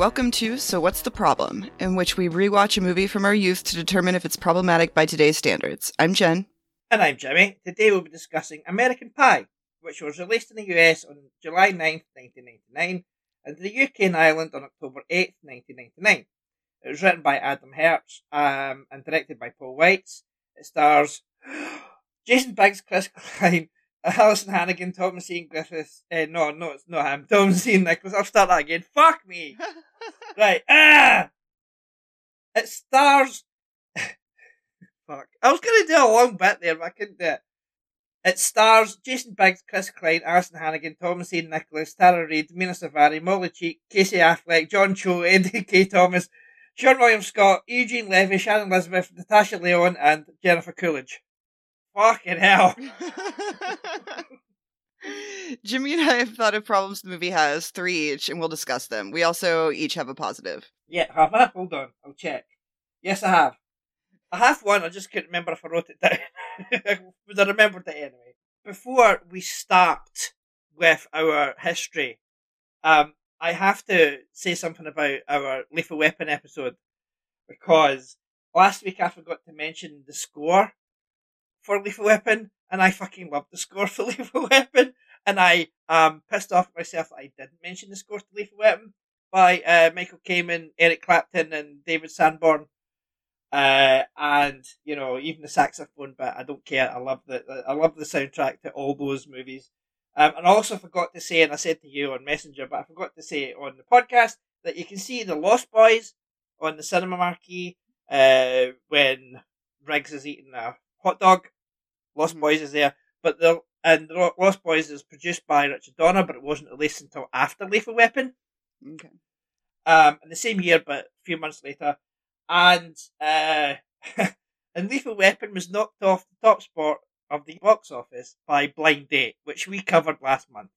welcome to So What's the Problem, in which we rewatch a movie from our youth to determine if it's problematic by today's standards. I'm Jen. And I'm Jimmy. Today we'll be discussing American Pie, which was released in the US on July 9th, 1999, and the UK and Ireland on October 8th, 1999. It was written by Adam Herz um, and directed by Paul Weitz. It stars Jason Biggs, Chris Klein, Alyson Hannigan, Thomas Ian Griffiths. Uh, no, no, it's not him. Thomas Ian Nicholas. I'll start that again. Fuck me. right. Ah! It stars. Fuck. I was going to do a long bit there, but I couldn't do it. It stars Jason Biggs, Chris Klein, Alyson Hannigan, Thomas Ian Nicholas, Tara Reid, Mena Suvari, Molly Cheek, Casey Affleck, John Cho, Eddie Kaye Thomas, Seann William Scott, Eugene Levy, Shannon Elizabeth, Natasha Lyonne, and Jennifer Coolidge. Fucking hell. Jimmy and I have thought of problems the movie has, three each, and we'll discuss them. We also each have a positive. Yeah, have I? Hold on, I'll check. Yes, I have. I have one, I just couldn't remember if I wrote it down. but I remembered it anyway. Before we start with our history, um, I have to say something about our Lethal Weapon episode because last week I forgot to mention the score for Lethal Weapon, and I fucking love the score for Lethal Weapon, and I um pissed off at myself I didn't mention the score to Lethal Weapon by uh, Michael Kamen, Eric Clapton, and David Sanborn. Uh, and you know, even the saxophone but I don't care. I love the I love the soundtrack to all those movies. Um, and I also forgot to say, and I said to you on Messenger, but I forgot to say on the podcast that you can see the Lost Boys on the cinema marquee uh, when Riggs is eating a hot dog. Lost mm-hmm. Boys is there, but the and Lost Boys is produced by Richard Donner, but it wasn't released until after Lethal Weapon. Okay. Um, in the same year, but a few months later, and uh, and Lethal Weapon was knocked off the top spot of the box office by Blind Date, which we covered last month.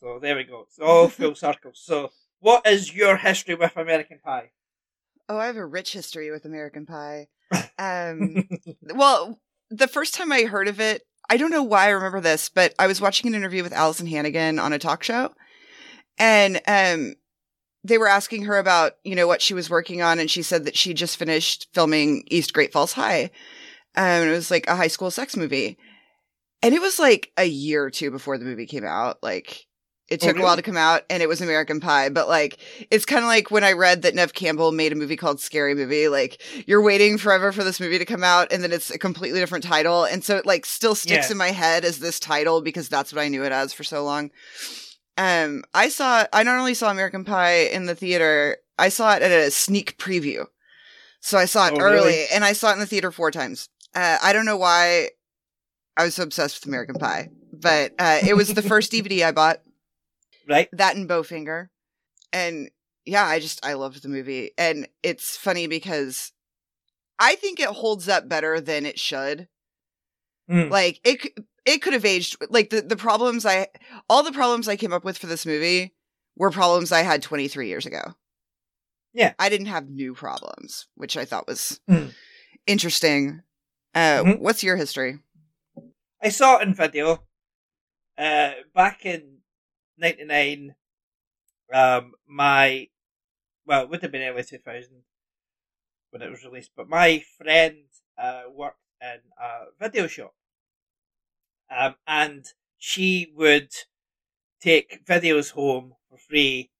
So there we go. It's all full circle. So, what is your history with American Pie? Oh, I have a rich history with American Pie. Um, well, the first time I heard of it, I don't know why I remember this, but I was watching an interview with Alyson Hannigan on a talk show, and um, they were asking her about you know what she was working on, and she said that she just finished filming East Great Falls High, and it was like a high school sex movie. And it was like a year or two before the movie came out. Like it oh, took really? a while to come out and it was American Pie, but like it's kind of like when I read that Neve Campbell made a movie called Scary Movie, like you're waiting forever for this movie to come out and then it's a completely different title. And so it like still sticks yes. in my head as this title because that's what I knew it as for so long. Um I saw I not only saw American Pie in the theater, I saw it at a sneak preview. So I saw it oh, early really? and I saw it in the theater four times. Uh, I don't know why I was so obsessed with American Pie, but uh, it was the first DVD I bought. Right. That and Bowfinger. And yeah, I just, I loved the movie. And it's funny because I think it holds up better than it should. Mm. Like, it, it could have aged, like, the, the problems I, all the problems I came up with for this movie were problems I had 23 years ago. Yeah. I didn't have new problems, which I thought was mm. interesting. Uh, mm-hmm. What's your history? I saw it in video uh, back in '99. Um, my well, it would have been early 2000 when it was released, but my friend uh, worked in a video shop, um, and she would take videos home for free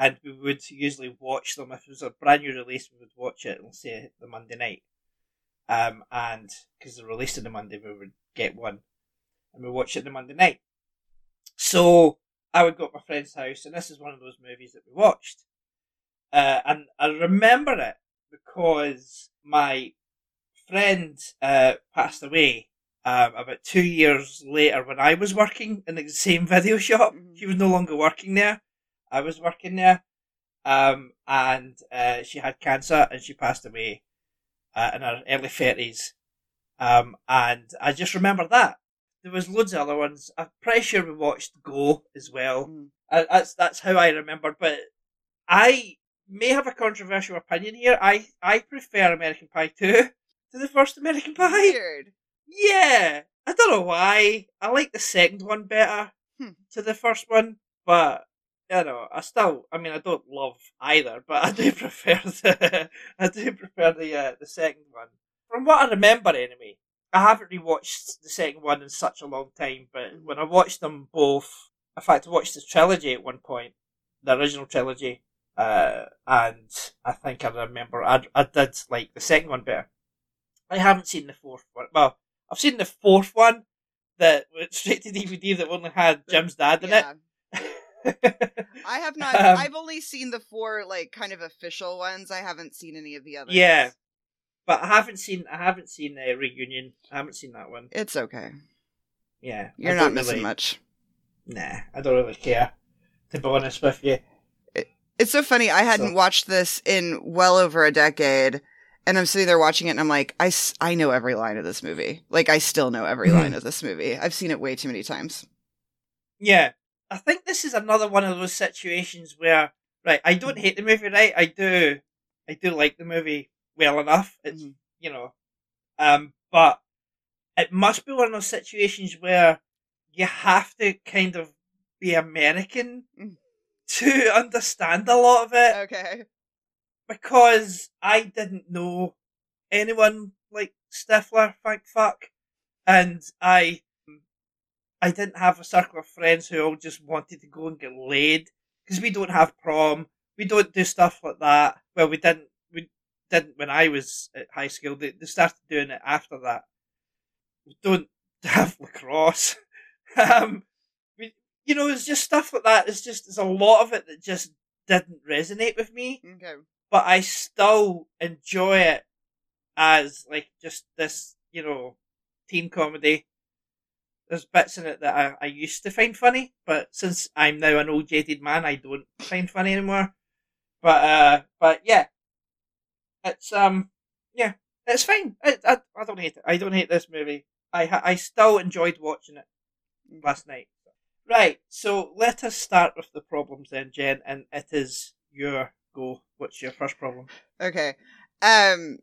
and we would usually watch them if it was a brand new release. We would watch it, let's say the Monday night, um, and because they're released on the Monday, we would get one and we watch it the Monday night. So I would go to my friend's house, and this is one of those movies that we watched. Uh, and I remember it because my friend uh, passed away um, about two years later when I was working in the same video shop. Mm-hmm. She was no longer working there. I was working there. Um, and uh, she had cancer and she passed away uh, in her early thirties. Um, and I just remember that. There was loads of other ones. I'm pretty sure we watched Go as well. Mm. Uh, that's that's how I remember. But I may have a controversial opinion here. I I prefer American Pie two to the first American Pie. Weird. Yeah, I don't know why. I like the second one better hmm. to the first one, but you know, I still, I mean, I don't love either, but I do prefer the, I do prefer the uh, the second one. From what I remember, anyway, I haven't rewatched the second one in such a long time. But when I watched them both, in fact, I watched the trilogy at one point, the original trilogy, uh, and I think I remember I I did like the second one better. I haven't seen the fourth one. Well, I've seen the fourth one that went straight to DVD that only had Jim's dad in Yeah. it. I have not. Um, I've only seen the four like kind of official ones. I haven't seen any of the others. Yeah. But I haven't seen I haven't seen the reunion. I haven't seen that one. it's okay. Yeah, You're not missing really- much. Nah, I don't really care. To be honest with you, It's so funny. I hadn't So- watched this in well over a decade, and I'm sitting there watching it, and I'm like, I I know every line of this movie. Like, I still know every Mhm. line of this movie. I've seen it way too many times. yeah, I think this is another one of those situations where right, I don't hate the movie, right? I do, I do like the movie well enough. It's Mhm. you know, um, but it must be one of those situations where you have to kind of be American Mm. to understand a lot of it. Okay. because I didn't know anyone like Stifler, thank fuck, and I I didn't have a circle of friends who all just wanted to go and get laid because we don't have prom, we don't do stuff like that. Well, we didn't didn't when I was at high school. They, they started doing it after that. We don't have lacrosse. um, we, you know, it's just stuff like that. It's just there's a lot of it that just didn't resonate with me Okay. but I still enjoy it as like just this, you know, teen comedy. There's bits in it that I, I used to find funny, but since I'm now an old jaded man, I don't find funny anymore. But uh, but yeah, it's um, yeah, it's fine. I, I, I don't hate it. I don't hate this movie. I I still enjoyed watching it last night. Right, so let us start with the problems then, Jen, and it is your go. What's your first problem? Okay. Um,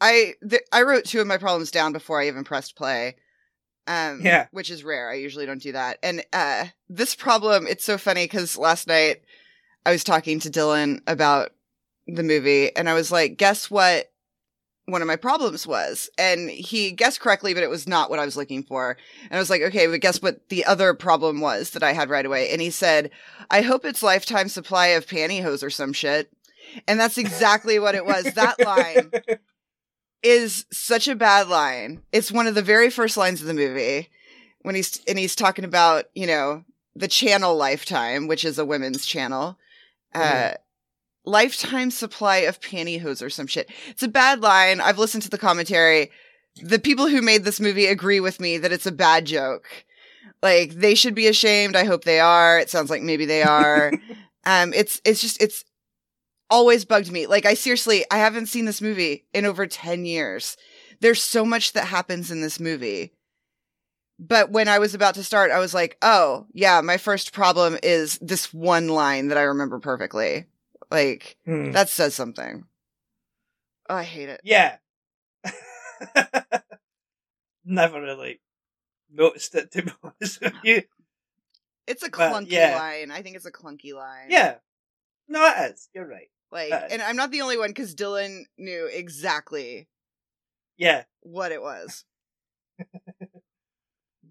I th- I wrote two of my problems down before I even pressed play. Um, Yeah. which is rare. I usually don't do that. And uh, this problem, it's so funny because last night I was talking to Dylan about the movie, and I was like, "Guess what?" One of my problems was, and he guessed correctly, but it was not what I was looking for. And I was like, "Okay, but guess what?" The other problem was that I had right away, and he said, "I hope it's lifetime supply of pantyhose or some shit." And that's exactly what it was. That line is such a bad line. It's one of the very first lines of the movie when he's and he's talking about, you know, the channel Lifetime, which is a women's channel. Uh lifetime supply of pantyhose or some shit. It's a bad line. I've listened to the commentary. The people who made this movie agree with me that it's a bad joke. Like they should be ashamed. I hope they are. It sounds like maybe they are. um it's it's just it's always bugged me. Like I seriously, I haven't seen this movie in over 10 years. There's so much that happens in this movie. But when I was about to start, I was like, "Oh, yeah, my first problem is this one line that I remember perfectly." Like Hmm. that says something. Oh, I hate it. Yeah. Never really noticed it to be honest with you. It's a clunky yeah. line. I think it's a clunky line. Yeah. No, it is. You're right. Like, and I'm not the only one because Dylan knew exactly Yeah. what it was.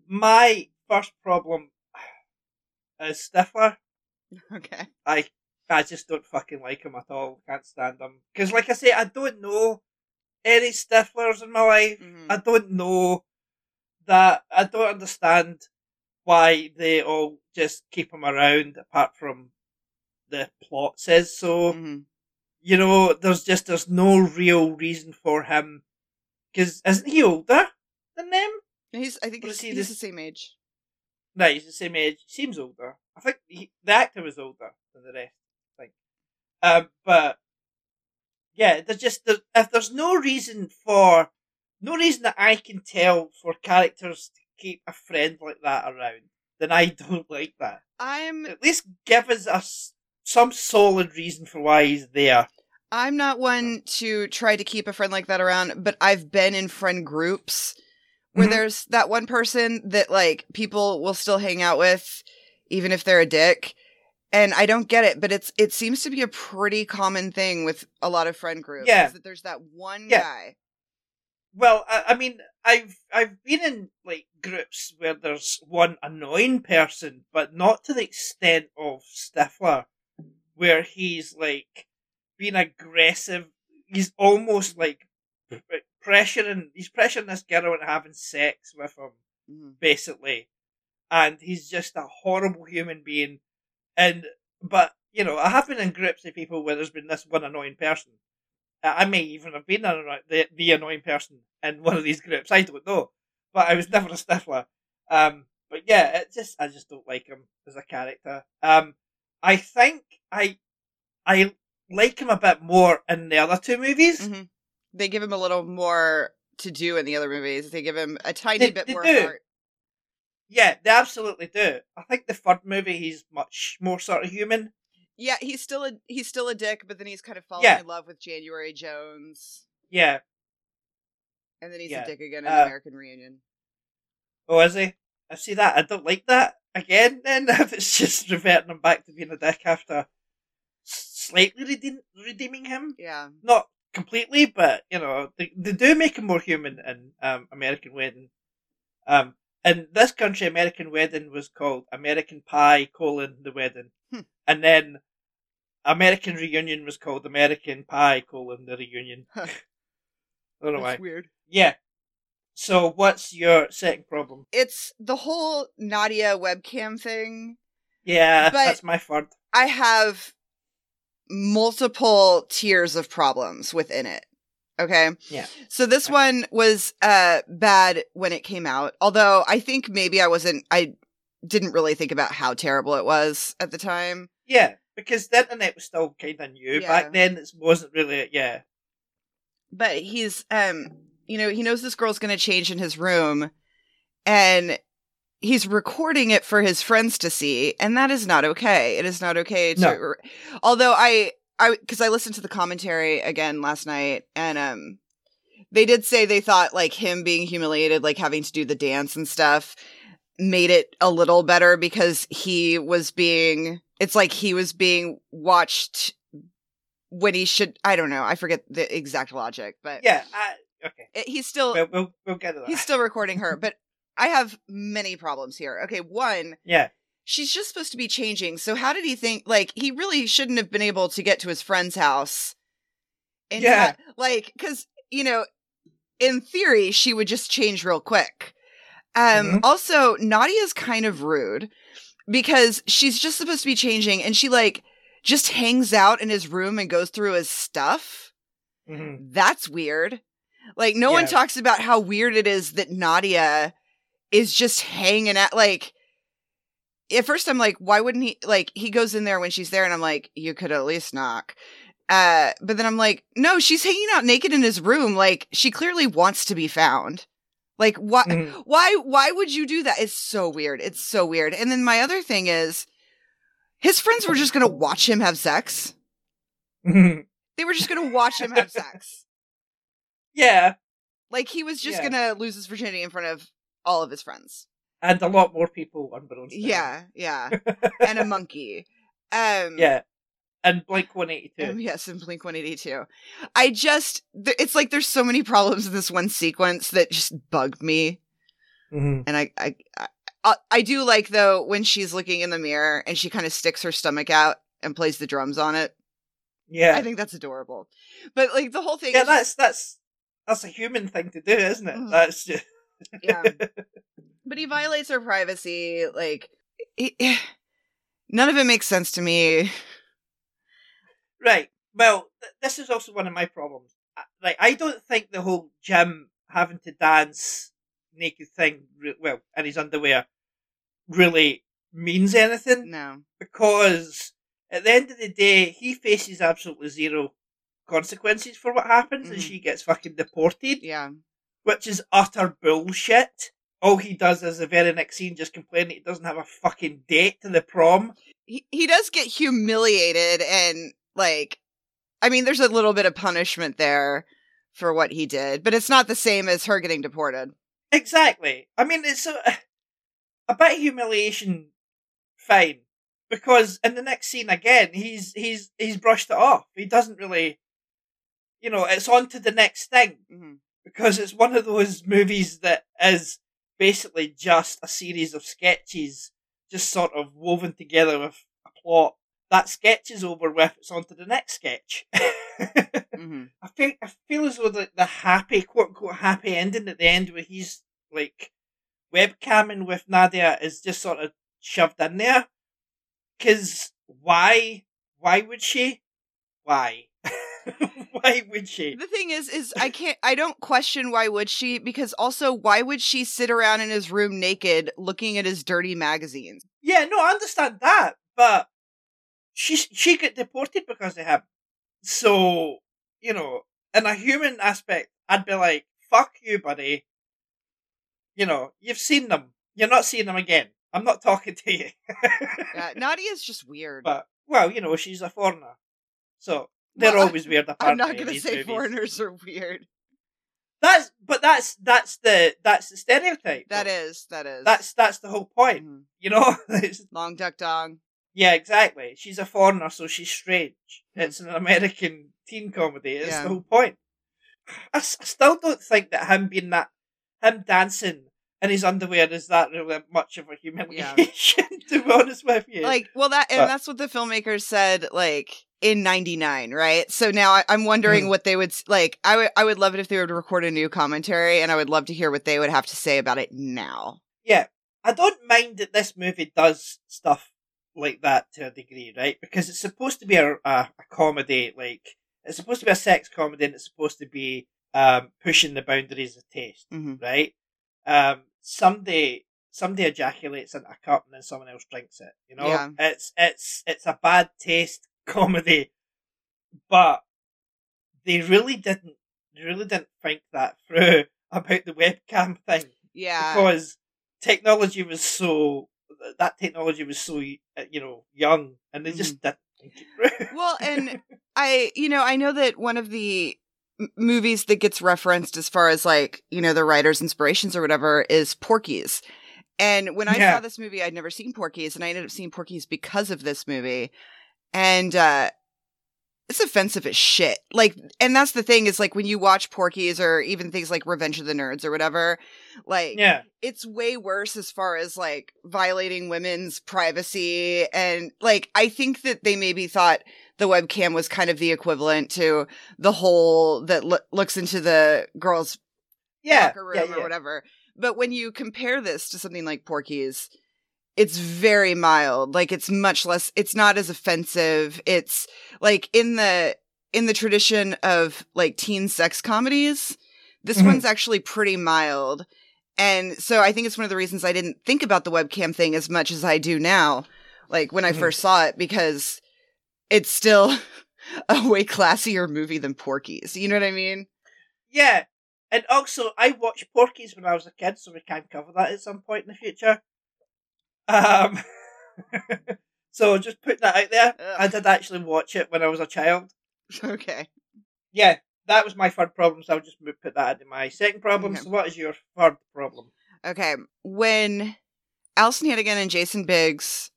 My first problem is Stifler. Okay. I I just don't fucking like him at all. Can't stand him. Because, like I say, I don't know any Stiflers in my life. Mhm. I don't know that. I don't understand why they all just keep him around, apart from the plot says so. Mhm. You know, there's just there's no real reason for him. Because isn't he older than them? He's. I think he's, he, he's the same age. No, he's the same age. He Seems older. I think he, the actor was older than the rest. Um, but yeah, there's just there, if there's no reason for no reason that I can tell for characters to keep a friend like that around, then I don't like that. I'm. At least give us a some solid reason for why he's there. I'm not one to try to keep a friend like that around, but I've been in friend groups where Mhm. there's that one person that like people will still hang out with even if they're a dick. And I don't get it, but it's it seems to be a pretty common thing with a lot of friend groups. Yeah. is that there's that one Yeah. guy. Well, I, I mean, I've I've been in like groups where there's one annoying person, but not to the extent of Stifler, where he's like being aggressive. He's almost like pressuring. He's pressuring this girl into having sex with him, Mhm. basically, and he's just a horrible human being. And but you know, I have been in groups of people where there's been this one annoying person. I may even have been the, the annoying person in one of these groups. I don't know, but I was never a Stifler. Um, but yeah, it just I just don't like him as a character. Um, I think I I like him a bit more in the other two movies. Mhm. They give him a little more to do in the other movies. They give him a tiny They- bit they more do. heart. Yeah, they absolutely do. I think the third movie he's much more sort of human. Yeah, he's still a he's still a dick, but then he's kind of falling Yeah. in love with January Jones, Yeah. and then he's Yeah. a dick again in Uh, American Reunion. Oh, is he? I see that. I don't like that again. Then if it's just reverting him back to being a dick after slightly redeem- redeeming him, Yeah, not completely, but you know they, they do make him more human in um, American Wedding. Um, in this country, American Wedding was called American Pie: colon the Wedding, Hmm. and then American Reunion was called American Pie: colon the Reunion. Huh. I don't know why. weird. Yeah. So, what's your second problem? It's the whole Nadia webcam thing. Yeah, But- that's my third. I have multiple tiers of problems within it. Okay. Yeah. So this Okay. one was uh bad when it came out. Although I think maybe I wasn't I didn't really think about how terrible it was at the time. Yeah, because the internet was still kind of new Yeah. back then. It wasn't really. Yeah. But he's um you know, he knows this girl's going to change in his room and he's recording it for his friends to see and that is not okay. It is not okay to No. although I I cuz I listened to the commentary again last night and um they did say they thought like him being humiliated like having to do the dance and stuff made it a little better because he was being it's like he was being watched when he should I don't know. I forget the exact logic, but Yeah. I, okay. it- he's still We'll, we'll we'll get to that. he's still recording her, but I have many problems here. Okay, one, yeah. She's just supposed to be changing. So how did he think like he really shouldn't have been able to get to his friend's house? And Yeah. like cuz you know, in theory she would just change real quick. Um Mhm. also Nadia's kind of rude because she's just supposed to be changing and she like just hangs out in his room and goes through his stuff. hmm That's weird. Like no one talks about how weird it is that Nadia is just hanging out like at first I'm like, why wouldn't he like he goes in there when she's there and I'm like, you could at least knock. Uh but then I'm like, no, she's hanging out naked in his room. Like she clearly wants to be found. Like why Mhm. why why would you do that? It's so weird. It's so weird. And then my other thing is his friends were just gonna watch him have sex. They were just gonna watch him have sex. yeah, Like he was just Yeah. gonna lose his virginity in front of all of his friends. And a lot more people to him. Yeah, yeah. and a monkey. Um yeah, and Blink One Eighty Two. um, yes, and Blink 182. I just th- it's like there's so many problems in this one sequence that just bug me. Mm-hmm. And I I I, I- I do like though when she's looking in the mirror and she kind of sticks her stomach out and plays the drums on it. Yeah, I think that's adorable. But like the whole thing yeah, is just- that's that's that's a human thing to do, isn't it? Mhm. That's just yeah. but he violates her privacy like it, none of it makes sense to me. Right. Well, th- this is also one of my problems. I- Like, I don't think the whole Jim having to dance naked thing, re- well, in his underwear, really means anything No. because at the end of the day, he faces absolutely zero consequences for what happens, and Mhm. she gets fucking deported, Yeah. which is utter bullshit. All he does is the very next scene just complain that he doesn't have a fucking date to the prom. He he does get humiliated and like I mean there's a little bit of punishment there for what he did, but it's not the same as her getting deported. Exactly. I mean, it's a, a bit of humiliation, fine, because in the next scene again, he's he's he's brushed it off. He doesn't really, you know, it's on to the next thing Mhm. because it's one of those movies that is basically just a series of sketches, just sort of woven together with a plot. That sketch is over with. It's on to the next sketch. Mhm. I feel I feel as though the, the happy quote unquote happy ending at the end where he's like webcamming with Nadia is just sort of shoved in there. Cause why? Why would she? Why? why would she? The thing is, is I can't. I don't question why would she because also why would she sit around in his room naked looking at his dirty magazines? Yeah, no, I understand that, but she she got deported because of him. So you know, in a human aspect, I'd be like, "Fuck you, buddy." You know, you've seen them. You're not seeing them again. I'm not talking to you. Uh, Nadia's just weird. but well, you know, she's a foreigner, so they're Well, I- always weird. I'm not gonna say movies. foreigners are weird. That's but that's that's the that's the stereotype. That though. is, that is. that's that's the whole point. Mhm. You know, It's- Long Duk Dong. Yeah, exactly. She's a foreigner, so she's strange. Hmm. It's an American teen comedy. It's Yeah. the whole point. I still don't think that him being that, him dancing in his underwear is that really much of a humiliation, to be honest with you. Like, well, that and But- that's what the filmmakers said. Like in '99, right? So now I, I'm wondering Mhm. what they would like. I would, I would love it if they would record a new commentary, and I would love to hear what they would have to say about it now. yeah, I don't mind that this movie does stuff like that to a degree, right? Because it's supposed to be a, a, a comedy, like, it's supposed to be a sex comedy and it's supposed to be um, pushing the boundaries of taste. hmm right? Um, somebody somebody ejaculates into a cup and then someone else drinks it. You know, Yeah. it's it's it's a bad taste comedy, but they really didn't they really didn't think that through about the webcam thing Yeah, because technology was so that technology was so you know young and they just didn't think it through. Mm-hmm. Well, and I, you know, I know that one of the movies that gets referenced as far as like, you know, the writer's inspirations or whatever is Porky's. And when I Yeah. saw this movie, I'd never seen Porky's, and I ended up seeing Porky's because of this movie. And uh it's offensive as shit. Like, and that's the thing is like when you watch Porky's or even things like Revenge of the Nerds or whatever, like yeah, it's way worse as far as like violating women's privacy and like I think that they maybe thought the webcam was kind of the equivalent to the hole that lo- looks into the girls' yeah, locker room yeah, or whatever. But when you compare this to something like Porky's, it's very mild. Like it's much less. It's not as offensive. It's like in the in the tradition of like teen sex comedies. This Mhm. one's actually pretty mild. And so I think it's one of the reasons I didn't think about the webcam thing as much as I do now, like when I Mhm. first saw it, because it's still a way classier movie than Porky's. You know what I mean? Yeah, and also I watched Porky's when I was a kid, so we can cover that at some point in the future. Um, so just put that out there. I did actually watch it when I was a child. Okay. Yeah, that was my third problem, so I'll just put that into my second problem. Okay. So what is your third problem? Okay. When Alyson Hannigan and Jason Biggs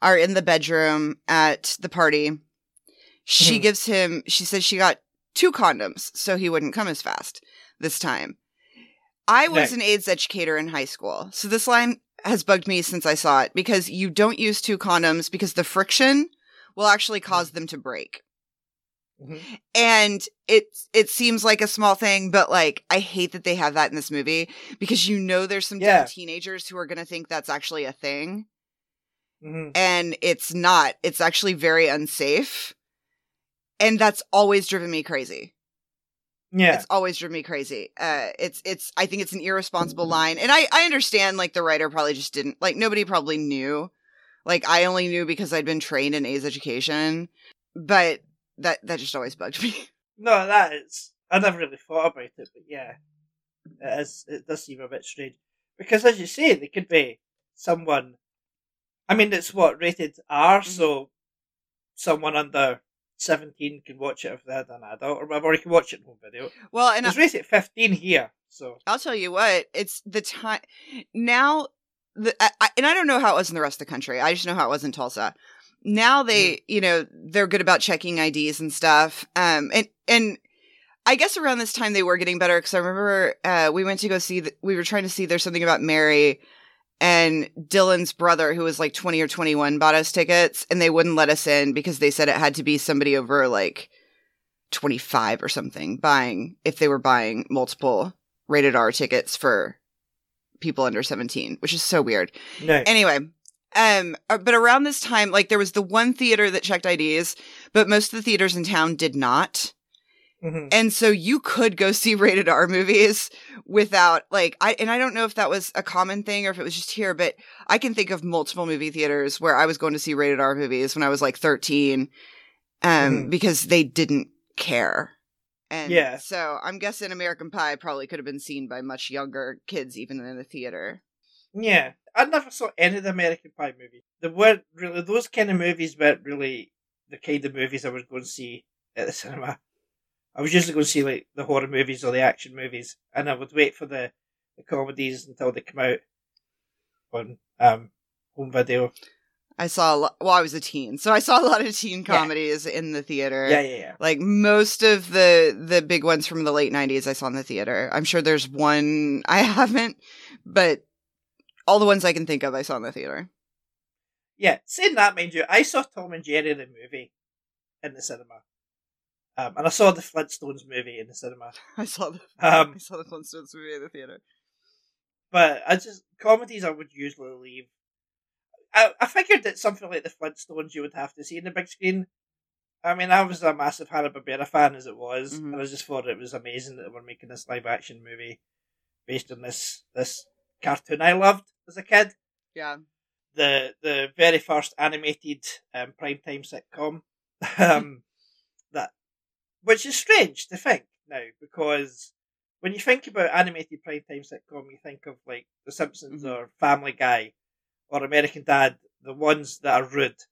are in the bedroom at the party, she Mhm. gives him, she says she got two condoms so he wouldn't come as fast this time. I was Right. an AIDS educator in high school. So this line has bugged me since I saw it because you don't use two condoms because the friction will actually cause them to break. Mhm. And it it seems like a small thing, but like I hate that they have that in this movie because you know there's some Yeah. teenagers who are gonna think that's actually a thing. Mhm. And it's not. It's actually very unsafe. And that's always driven me crazy. Yeah, It's always driven me crazy. Uh it's it's I think it's an irresponsible line. And I I understand like the writer probably just didn't like nobody probably knew. Like I only knew because I'd been trained in AIDS education. But that that just always bugged me. no, that is. I never really thought about it, but yeah, it is. It does seem a bit strange because, as you say, they could be someone. I mean, it's what rated R, Mm-hmm. so someone under seventeen can watch it if they had an adult, or whatever. Or you can watch it in home video. Well, and I- It's rated fifteen here, so I'll tell you what, it's the time now the, I, and I don't know how it was in the rest of the country. I just know how it was in Tulsa. Now they, Mm-hmm. you know, they're good about checking IDs and stuff. Um, and and I guess around this time they were getting better because I remember uh, we went to go see. The, we were trying to see there's something about Mary, and Dylan's brother, who was like 20 or 21, bought us tickets, and they wouldn't let us in because they said it had to be somebody over like 25 or something buying if they were buying multiple rated R tickets for people under 17, which is so weird. No. Anyway, um, uh, but around this time, like there was the one theater that checked IDs, but most of the theaters in town did not. Mhm. And so you could go see rated R movies without like I and I don't know if that was a common thing or if it was just here, but I can think of multiple movie theaters where I was going to see rated R movies when I was like 13 um Mhm. because they didn't care. And Yeah. so I'm guessing American Pie probably could have been seen by much younger kids even in the theater. Yeah, I never saw any of the American Pie movies. They weren't really those kind of movies weren't really the kind of movies I was going to see at the cinema. I was usually going to see like the horror movies or the action movies, and I would wait for the, the comedies until they come out on um home video. I saw a lot, well I was a teen, so I saw a lot of teen Yeah. comedies in the theater. Yeah, yeah, yeah. Like most of the the big ones from the late '90s, I saw in the theater. I'm sure there's one I haven't, but all the ones I can think of, I saw in the theater. Yeah, saying that, mind you, I saw Tom and Jerry the movie in the cinema, um, and I saw the Flintstones movie in the cinema. I saw the Um, I saw the Flintstones movie in the theater. But I just comedies I would usually leave. I, I figured that something like the Flintstones you would have to see in the big screen. I mean, I was a massive Hanna Barbera fan as it was, Mhm. and I just thought it was amazing that they were making this live action movie based on this this cartoon I loved as a kid. Yeah, The the very first animated um, primetime sitcom. um, which is strange to think now because when you think about animated primetime sitcom, you think of like The Simpsons Mhm. or Family Guy or American Dad, the ones that are rude.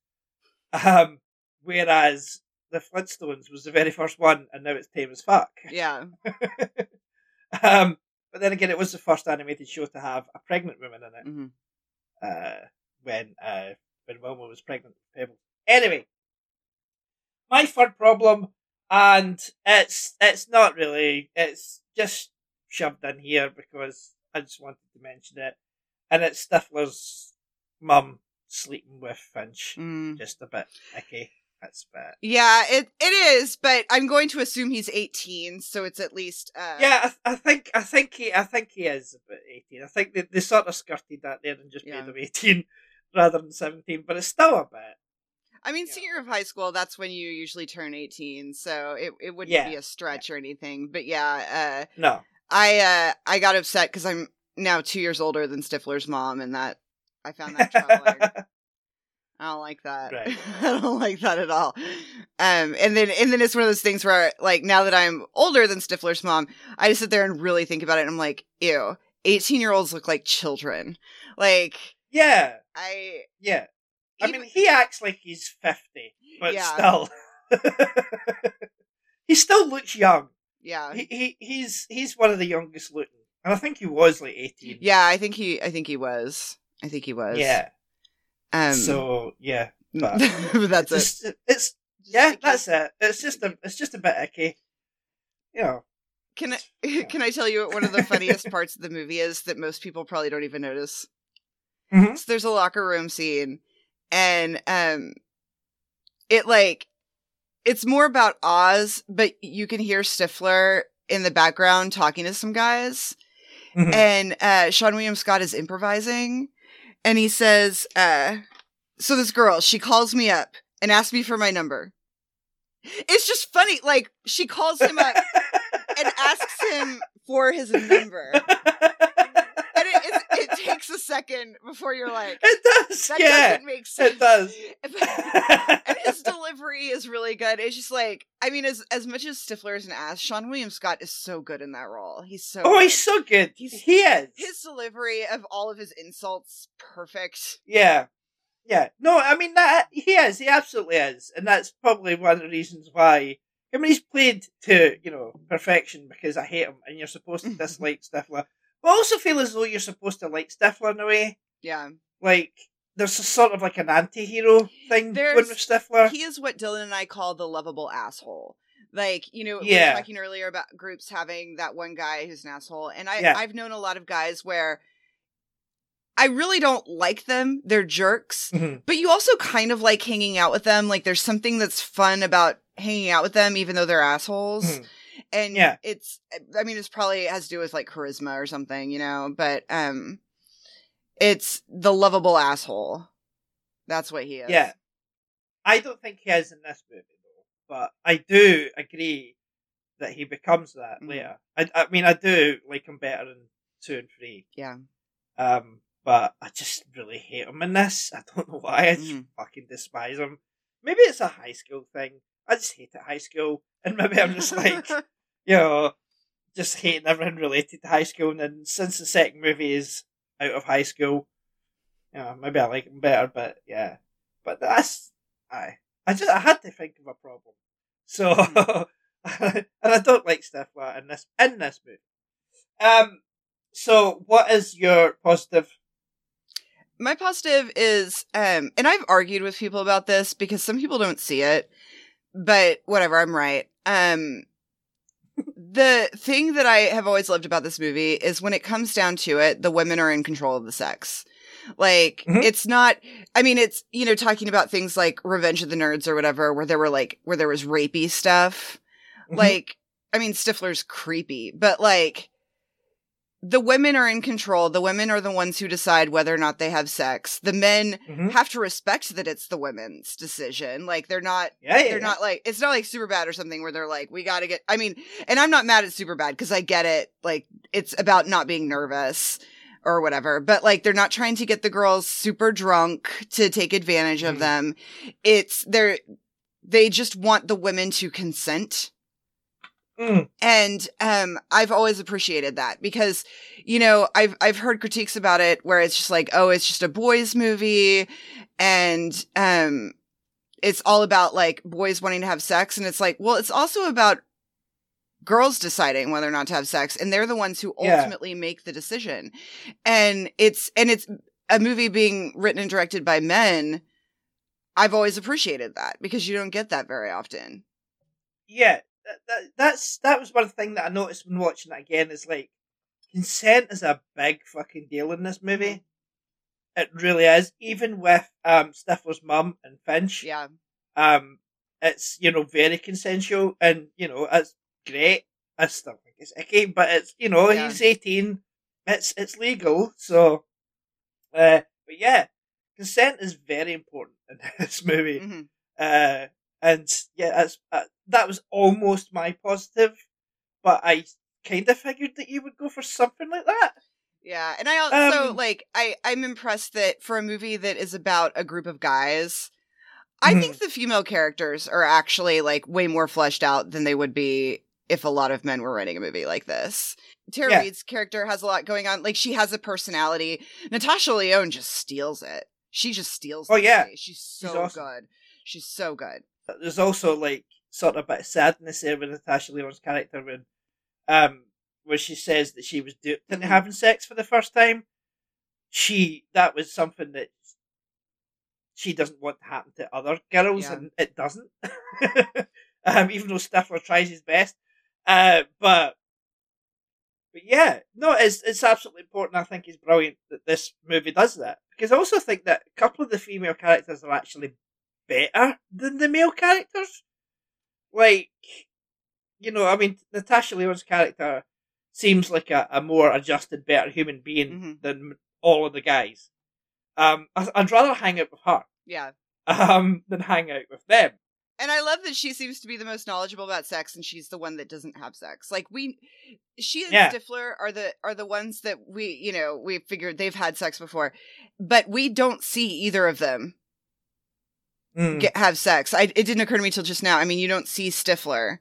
Um, whereas the Flintstones was the very first one, and now it's tame as fuck. yeah, um, but then again, it was the first animated show to have a pregnant woman in it hmm uh, when uh, when Wilma was pregnant with Pebbles. Anyway, my third problem, and it's it's not really, it's just shoved in here because I just wanted to mention it, and it's Stifler's mum sleeping with Finch. mm. Just a bit icky. That's bit. yeah. It it is, but I'm going to assume he's 18, so it's at least uh, Yeah, I, th- I think I think he I think he is about eighteen. I think they, they sort of skirted that there and just Yeah. made him eighteen rather than seventeen, but it's still a bit. I mean, Yeah. senior of high school, that's when you usually turn 18, so it, it wouldn't Yeah. be a stretch or anything. But yeah, uh, No, I uh, I got upset because I'm now two years older than Stifler's mom, and that I found that troubling. I don't like that. Right. I don't like that at all. Um, and then and then it's one of those things where like now that I'm older than Stifler's mom, I just sit there and really think about it. and I'm like, ew, 18 year olds look like children. Like yeah, I, yeah. I mean, he acts like he's fifty, but Yeah. still, he still looks young. yeah, He, he he's he's one of the youngest looking, and I think he was like eighteen. yeah. I think he, I think he was. I think he was. yeah. Um. so yeah, but but that's it. it's, just- it's yeah, that's it. It's just a it's just a bit icky. You know, Can I can I tell you what one of the funniest parts of the movie is that most people probably don't even notice? Mhm. So there's a locker room scene, and um, it like it's more about Oz, but you can hear Stifler in the background talking to some guys, Mhm. and uh, Seann William Scott is improvising, and he says, uh, "So this girl, she calls me up and asks me for my number." It's just funny, like she calls him up and asks him for his number. takes a second before you're like, it does. that yeah, doesn't make sense. it does. and his delivery is really good. It's just like, I mean, as as much as Stifler is an ass, Seann William Scott is so good in that role. He's so. oh, good. he's so good. He's- he is. his delivery of all of his insults perfect. Yeah. Yeah. No, I mean that he is, he absolutely is. And that's probably one of the reasons why I mean he's played to, you know, perfection because I hate him and you're supposed to dislike Stifler. But I also feel as though you're supposed to like Stifler in a way. Yeah. Like there's a sort of like an anti-hero thing There's- with Stifler. He is what Dylan and I call the lovable asshole. Like, you know, we Yeah. were talking earlier about groups having that one guy who's an asshole. And I, Yeah. I've known a lot of guys where I really don't like them. They're jerks. Mhm. But you also kind of like hanging out with them. Like there's something that's fun about hanging out with them, even though they're assholes. Mhm. And Yeah. it's, I mean, it's probably has to do with like charisma or something, you know, but, um, it's the lovable asshole. That's what he is. Yeah. I don't think he is in this movie though, but I do agree that he becomes that Mhm. later. I, I mean, I do like him better in two and three. Yeah. Um, but I just really hate him in this. I don't know why. I just Mhm. fucking despise him. Maybe it's a high school thing. I just hate it high school, and maybe I'm just like, you know, just hating everything related to high school. And then since the second movie is out of high school, you know, maybe I like him better. But yeah, but that's I. I just I had to think of a problem. So, and I don't like Stifler in this in this movie. Um. So, what is your positive? my positive is um and i've argued with people about this because some people don't see it but whatever i'm right um the thing that i have always loved about this movie is when it comes down to it the women are in control of the sex like Mhm. it's not i mean it's you know talking about things like revenge of the nerds or whatever where there were like where there was rapey stuff Mhm. like i mean stifler's creepy but like the women are in control. The women are the ones who decide whether or not they have sex. The men Mhm. have to respect that it's the women's decision. Like they're not yeah, yeah, they're not like it's not like super bad or something where they're like we gotta get i mean and i'm not mad at super bad because i get it. Like it's about not being nervous or whatever but like they're not trying to get the girls super drunk to take advantage of Mhm. them. It's they're they just want the women to consent Mm. and um I've always appreciated that because you know I've I've heard critiques about it where it's just like oh it's just a boys movie and um it's all about like boys wanting to have sex and it's like well it's also about girls deciding whether or not to have sex and they're the ones who Yeah. ultimately make the decision and it's and it's a movie being written and directed by men I've always appreciated that because you don't get that very often yeah, that, that, that's that was one thing that I noticed when watching it again. Is like consent is a big fucking deal in this movie. It really is. Even with um Stifler's mum and Finch, yeah um, it's you know very consensual, and you know it's great. I still think it's icky, but it's you know Yeah. he's eighteen. It's it's legal, so. Uh, but yeah, consent is very important in this movie. hmm Uh, and yeah, that's, uh, that was almost my positive, but I kind of figured that you would go for something like that. Yeah, and I also Um, like I I'm impressed that for a movie that is about a group of guys, I think the female characters are actually like way more fleshed out than they would be if a lot of men were writing a movie like this. Tara Yeah. Reid's character has a lot going on. Like she has a personality. Natasha Lyonne just steals it. She just steals. Oh, yeah. movie. she's so awesome. good. She's so good. There's also like sort of a bit of sadness there with Natasha Lyonne's character when, um, where she says that she was duped into having sex for the first time. She that was something that she doesn't want to happen to other girls, Yeah. and it doesn't. um, even though Stifler tries his best, uh, but but yeah, no, it's it's absolutely important. I think it's brilliant that this movie does that because I also think that a couple of the female characters are actually better than the male characters. Like, you know, I mean, Natasha Lyonne's character seems like a, a more adjusted, better human being Mhm. than all of the guys. Um, I, I'd rather hang out with her Yeah. um, than hang out with them. And I love that she seems to be the most knowledgeable about sex, and she's the one that doesn't have sex. Like we, she and Yeah. Stifler are the are the ones that we, you know, we figured they've had sex before, but we don't see either of them Mm. get have sex. I it didn't occur to me till just now. I mean, you don't see Stifler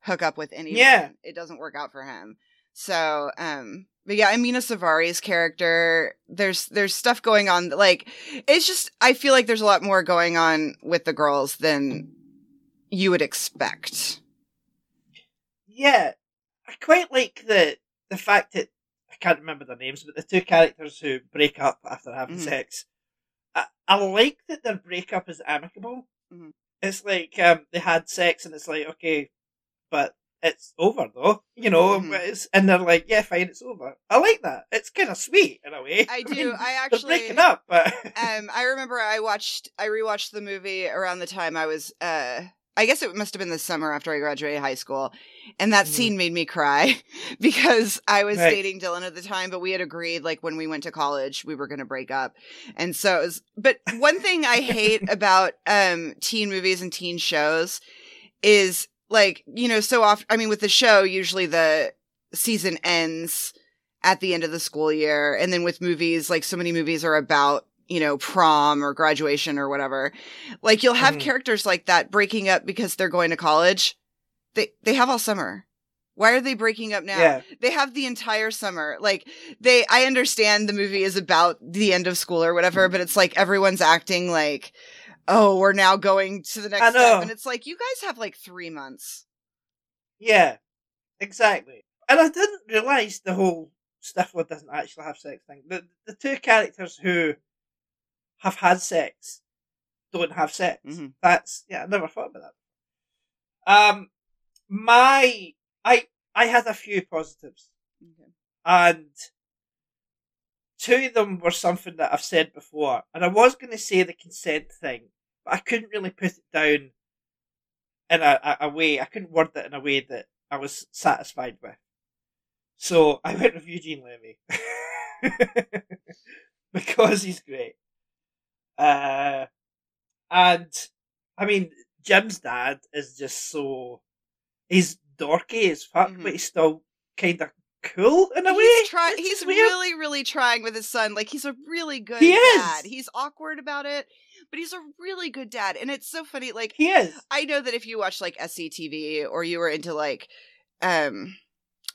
hook up with anyone. Yeah. it doesn't work out for him. So, um, but yeah, Amina Suvari's character, there's there's stuff going on. Like, it's just I feel like there's a lot more going on with the girls than you would expect. Yeah, I quite like the the fact that I can't remember their names, but the two characters who break up after having Mhm. sex. I, I like that their breakup is amicable. Mhm. It's like um, they had sex and it's like okay, but it's over though, you know. Mhm. It's, and they're like, yeah, fine, it's over. I like that. It's kind of sweet in a way. I do. mean, I actually breaking up, but um I remember I watched I rewatched the movie around the time I was uh I guess it must have been the summer after I graduated high school. And that Mhm. scene made me cry because I was Right. dating Dylan at the time, but we had agreed like when we went to college we were going to break up. And so it was, but one thing I hate about um teen movies and teen shows is like, you know, so often I mean with the show usually the season ends at the end of the school year and then with movies like so many movies are about you know prom or graduation or whatever like you'll have Mhm. characters like that breaking up because they're going to college. They they have all summer. Why are they breaking up now? Yeah, they have the entire summer. Like they i understand the movie is about the end of school or whatever but it's like everyone's acting like oh we're now going to the next step. and it's like you guys have like three months. Yeah, exactly. And I didn't realize the whole Stifler doesn't actually have sex thing. The the two characters who have had sex don't have sex. Mhm. That's yeah, I never thought about that. Um, my I I had a few positives, and two of them were something that I've said before, and I was going to say the consent thing, but I couldn't really put it down in a, a, a way. I couldn't word it in a way that I was satisfied with. So I went with Eugene Levy because he's great. Uh, and I mean, Jim's dad is just so he's dorky as fuck, Mhm. but he's still kind of cool in a way. he's trying It's he's weird. really really trying with his son like he's a really good He is. dad he's awkward about it but he's a really good dad and it's so funny like he is. i know that if you watch like sctv or you were into like um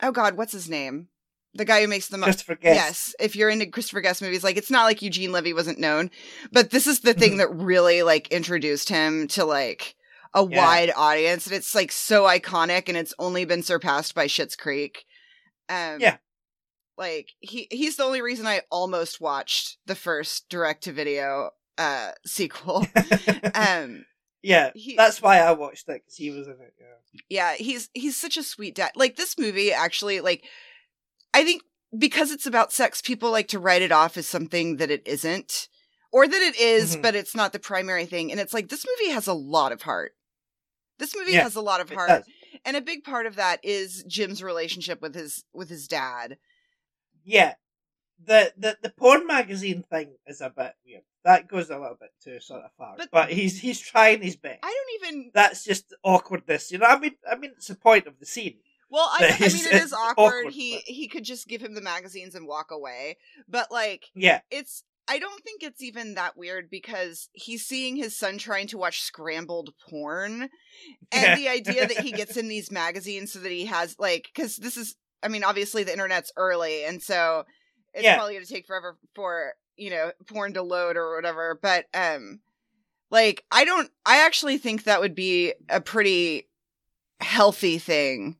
oh god what's his name the guy who makes the mo- Christopher Guest. Yes, if you're into Christopher Guest movies, like it's not like Eugene Levy wasn't known, but this is the thing that really like introduced him to like a Yeah. wide audience, and it's like so iconic, and it's only been surpassed by Schitt's Creek. Um, Yeah. like he he's the only reason I almost watched the first direct to video uh sequel. um, yeah, he- that's why I watched it because he was in it. Yeah. yeah he's he's such a sweet dad like this movie actually like i think because it's about sex people like to write it off as something that it isn't or that it is, Mhm. but it's not the primary thing and it's like this movie has a lot of heart this movie Yeah, has a lot of heart and a big part of that is jim's relationship with his with his dad Yeah, the, the the porn magazine thing is a bit weird. That goes a little bit too sort of far. But- But, he's he's trying his best. i don't even That's just awkwardness, you know. I mean, I mean, it's the point of the scene. Well i, I mean it is awkward, awkward, he he could just give him the magazines and walk away but like Yeah, it's I don't think it's even that weird because he's seeing his son trying to watch scrambled porn and Yeah. the idea that he gets in these magazines so that he has like cuz this is I mean obviously the internet's early and so it's Yeah. probably going to take forever for, you know, porn to load or whatever, but um like I don't I actually think that would be a pretty healthy thing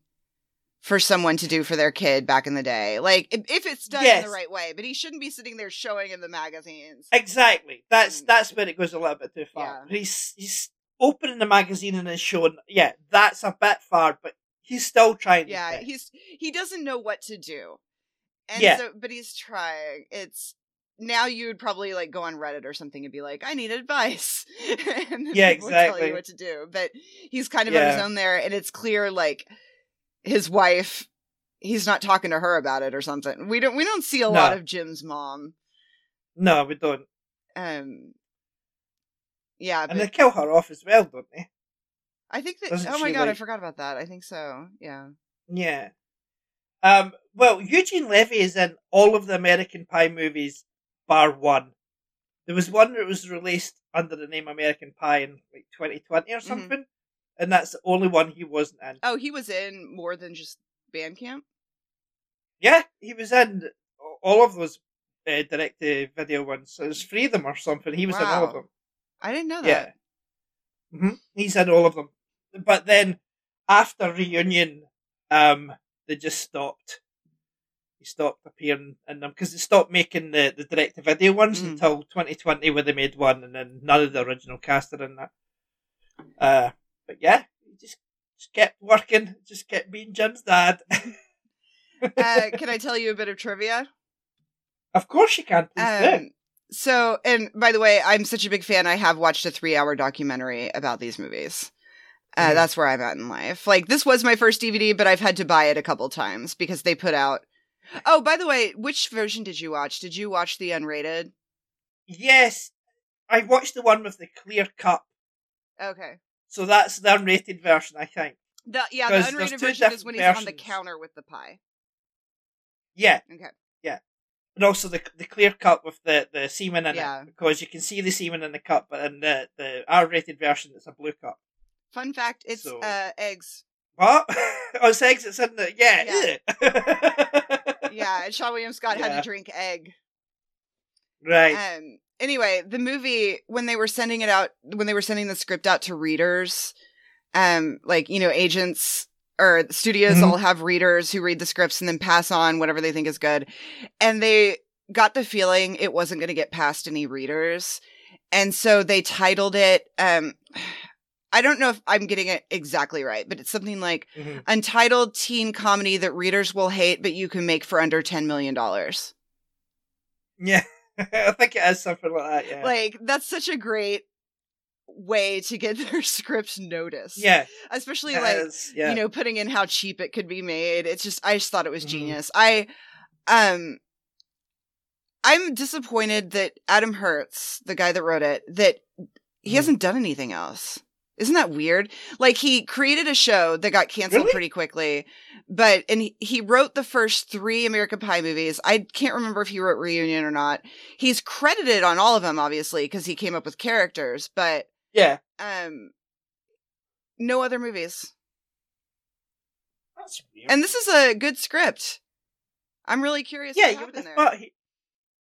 for someone to do for their kid back in the day. Like if, it's done in the right way, but he shouldn't be sitting there showing in the magazines. exactly. That's Mm. that's where it goes a little bit too far. Yeah. He's he's opening the magazine and then showing. Yeah, that's a bit far, but he's still trying. Yeah, he's he doesn't know what to do. And Yeah. so but he's trying. It's now you would probably like go on Reddit or something and be like, I need advice. and Yeah, people would tell exactly. you what to do. But he's kind of on his own there and it's clear like his wife he's not talking to her about it or something. We don't we don't see a lot of Jim's mom. no, we don't. Um yeah, And but they kill her off as well, don't they? I think that doesn't oh my god, I forgot about that. I think so. Yeah. Yeah. Um. Well, Eugene Levy is in all of the American Pie movies, bar one. There was one that was released under the name American Pie in like 2020 or something, and that's the only one he wasn't in. Oh, he was in more than just Band Camp. Yeah, he was in all of those uh, direct to video ones. So there's three of them or something. He was in all of them. I didn't know Yeah. that. hmm He's in all of them. But then after reunion, um, they just stopped. he stopped appearing in them because they stopped making the, the direct to video ones Mm. until 2020 where they made one and then none of the original cast are in that. Uh, but yeah, he just, just kept working, just kept being Jim's dad. Uh, can I tell you a bit of trivia? of course you can. Please do. Um, so, and by the way, I'm such a big fan. I have watched a three hour documentary about these movies. Uh, Mhm. That's where I'm at in life. Like, this was my first DVD, but I've had to buy it a couple times because they put out. Oh, by the way, which version did you watch? Did you watch the unrated? Yes, I watched the one with the clear cup. Okay. So that's the unrated version, I think. The yeah, the unrated version is when he's different on the counter with the pie. Yeah, Okay. Yeah. And also the the clear cup with the, the semen in Yeah. it because you can see the semen in the cup, but in the the R rated version, it's a blue cup. Fun fact: it's So- uh, eggs. What? oh, it's eggs. It's in the yeah. Yeah. Yeah, and Seann William Scott had to drink egg. right. Um. Anyway, the movie when they were sending it out, when they were sending the script out to readers, um, like you know, agents or studios Mhm. all have readers who read the scripts and then pass on whatever they think is good, and they got the feeling it wasn't going to get past any readers, and so they titled it. Um, I don't know if I'm getting it exactly right, but it's something like Mhm. untitled teen comedy that readers will hate, but you can make for under ten million dollars. Yeah, I think it has something like that. Yeah. Like that's such a great way to get their script noticed. yeah. especially like is, yeah. you know putting in how cheap it could be made. It's just I just thought it was Mhm. genius. I um I'm disappointed that Adam Herz, the guy that wrote it, that he Mhm. hasn't done anything else. Isn't that weird? Like he created a show that got canceled Really? pretty quickly, but and he, he wrote the first three American Pie movies. I can't remember if he wrote Reunion or not. He's credited on all of them, obviously, because he came up with characters, but yeah. um, no other movies. That's weird. And this is a good script. I'm really curious. yeah, you would have there. thought he,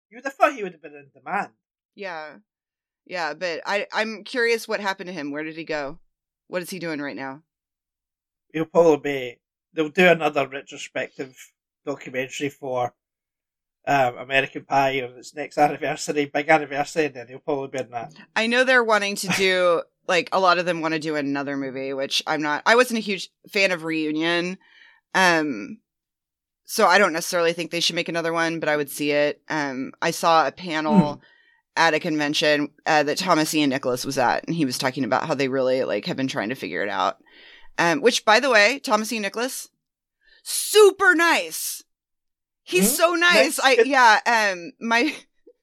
you would have thought he would have been in demand. Yeah, yeah, but I I'm curious what happened to him. Where did he go? What is he doing right now? He'll probably be. They'll do another retrospective documentary for um, American Pie on its next anniversary, big anniversary, and then he'll probably be in that. I know they're wanting to do like a lot of them want to do another movie, which I'm not. I wasn't a huge fan of Reunion, um, so I don't necessarily think they should make another one, but I would see it. Um, I saw a panel at a convention uh, that Thomas Ian Nicholas was at, and he was talking about how they really like have been trying to figure it out. Um, which, by the way, Thomas Ian Nicholas, super nice. He's Mhm. so nice. Nice. I yeah. Um, my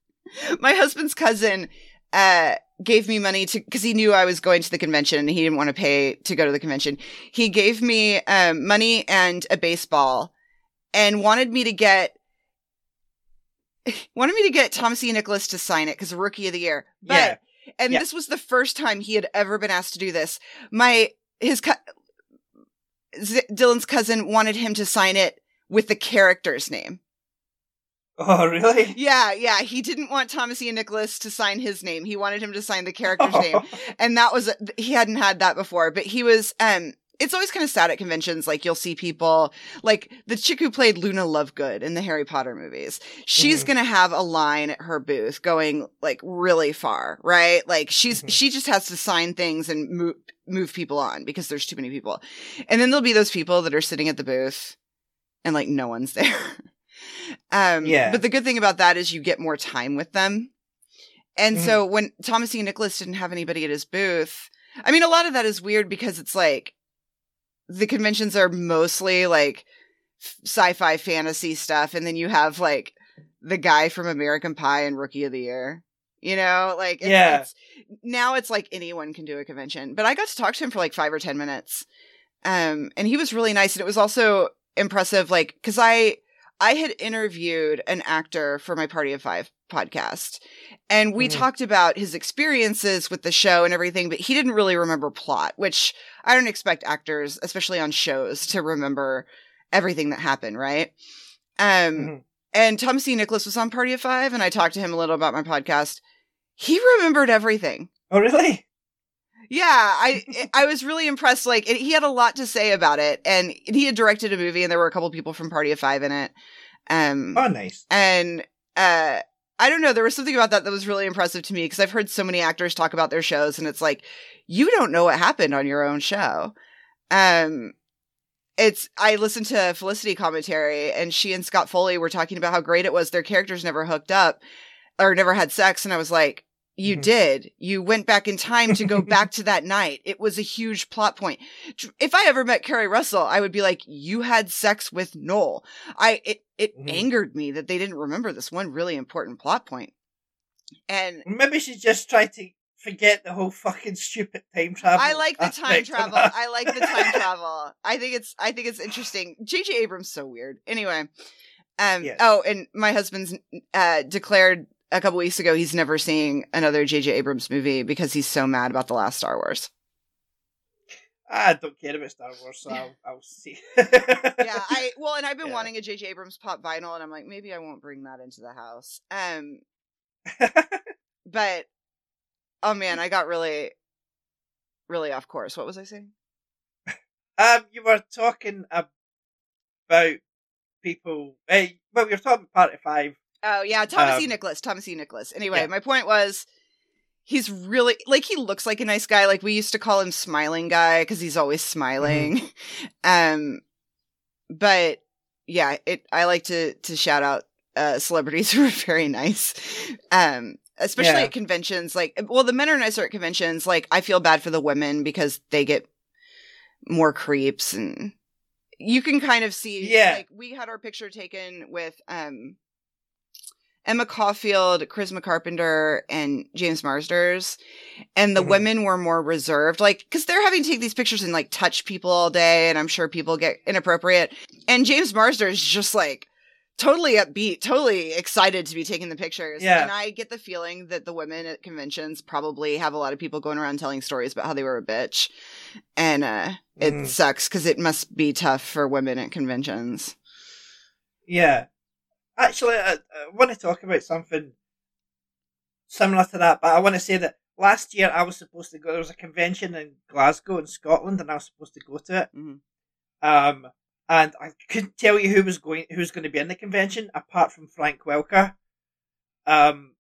my husband's cousin uh gave me money to because he knew I was going to the convention and he didn't want to pay to go to the convention. He gave me um money and a baseball and wanted me to get wanted me to get Thomas E. Nicholas to sign it because rookie of the year. But yeah, and Yeah. this was the first time he had ever been asked to do this. My his co- Z- Dylan's cousin wanted him to sign it with the character's name. Oh, really? Yeah, yeah. He didn't want Thomas Ian Nicholas to sign his name. He wanted him to sign the character's name. And that was he hadn't had that before, but he was um it's always kind of sad at conventions like you'll see people like the chick who played Luna Lovegood in the Harry Potter movies. She's Mhm. going to have a line at her booth going like really far, right? Like she's Mhm. she just has to sign things and move move people on because there's too many people. And then there'll be those people that are sitting at the booth and like no one's there. um Yeah. but the good thing about that is you get more time with them. And Mhm. so when Thomas E. Nicholas didn't have anybody at his booth, I mean, a lot of that is weird because it's like the conventions are mostly like sci-fi fantasy stuff, and then you have like the guy from American Pie and Rookie of the Year. You know, like it's, Yeah. it's now it's like anyone can do a convention. But I got to talk to him for like five or ten minutes, um, and he was really nice, and it was also impressive, like because I I had interviewed an actor for my Party of Five podcast, and we Mhm. talked about his experiences with the show and everything, but he didn't really remember plot, which I don't expect actors, especially on shows, to remember everything that happened, right? Um, Mhm. and Thomas Ian Nicholas was on Party of Five, and I talked to him a little about my podcast. He remembered everything. Oh, really? Yeah, I I was really impressed. Like it, he had a lot to say about it, and he had directed a movie, and there were a couple people from Party of Five in it. Um, Oh, nice. and uh I don't know, there was something about that that was really impressive to me because I've heard so many actors talk about their shows and it's like you don't know what happened on your own show. Um it's I listened to Felicity commentary and she and Scott Foley were talking about how great it was their characters never hooked up or never had sex and I was like you Mhm. did. You went back in time to go back to that night. It was a huge plot point. If I ever met Keri Russell, I would be like, "You had sex with Noel." I it it Mhm. angered me that they didn't remember this one really important plot point. And Maybe she just tried to forget the whole fucking stupid time travel. I like the time travel. I like the time travel. I think it's I think it's interesting. JJ Abrams so weird. Anyway, um Yes. oh, and my husband's uh declared a couple weeks ago he's never seeing another JJ Abrams movie because he's so mad about the last Star Wars. I don't care about Star Wars, so I'll, I'll see. yeah, I well, and I've been Yeah. wanting a J.J. Abrams pop vinyl, and I'm like, maybe I won't bring that into the house. Um, but oh man, I got really, really off course. What was I saying? um, you were talking about people. Uh, well, we were talking about Party Five. Oh yeah, Thomas E. Um, Nicholas. Thomas E. Nicholas. Anyway, yeah. my point was. He's really like he looks like a nice guy. Like we used to call him smiling guy because he's always smiling. um, but yeah, it. I like to to shout out uh, celebrities who are very nice. Um, especially Yeah. at conventions. Like, well, the men are nicer at conventions. Like, I feel bad for the women because they get more creeps, and you can kind of see. Yeah. like we had our picture taken with um. Emma Caulfield, Charisma Carpenter, and James Marsden. And the Mhm. women were more reserved, like, because they're having to take these pictures and like touch people all day. And I'm sure people get inappropriate. And James Marsden just like totally upbeat, totally excited to be taking the pictures. Yeah. And I get the feeling that the women at conventions probably have a lot of people going around telling stories about how they were a bitch. And uh, it Mhm. sucks because it must be tough for women at conventions. Yeah. Actually, I, I want to talk about something similar to that, but I want to say that last year I was supposed to go. There was a convention in Glasgow in Scotland, and I was supposed to go to it. Mhm. Um, and I couldn't tell you who was going, who was going to be in the convention apart from Frank Welker. Um,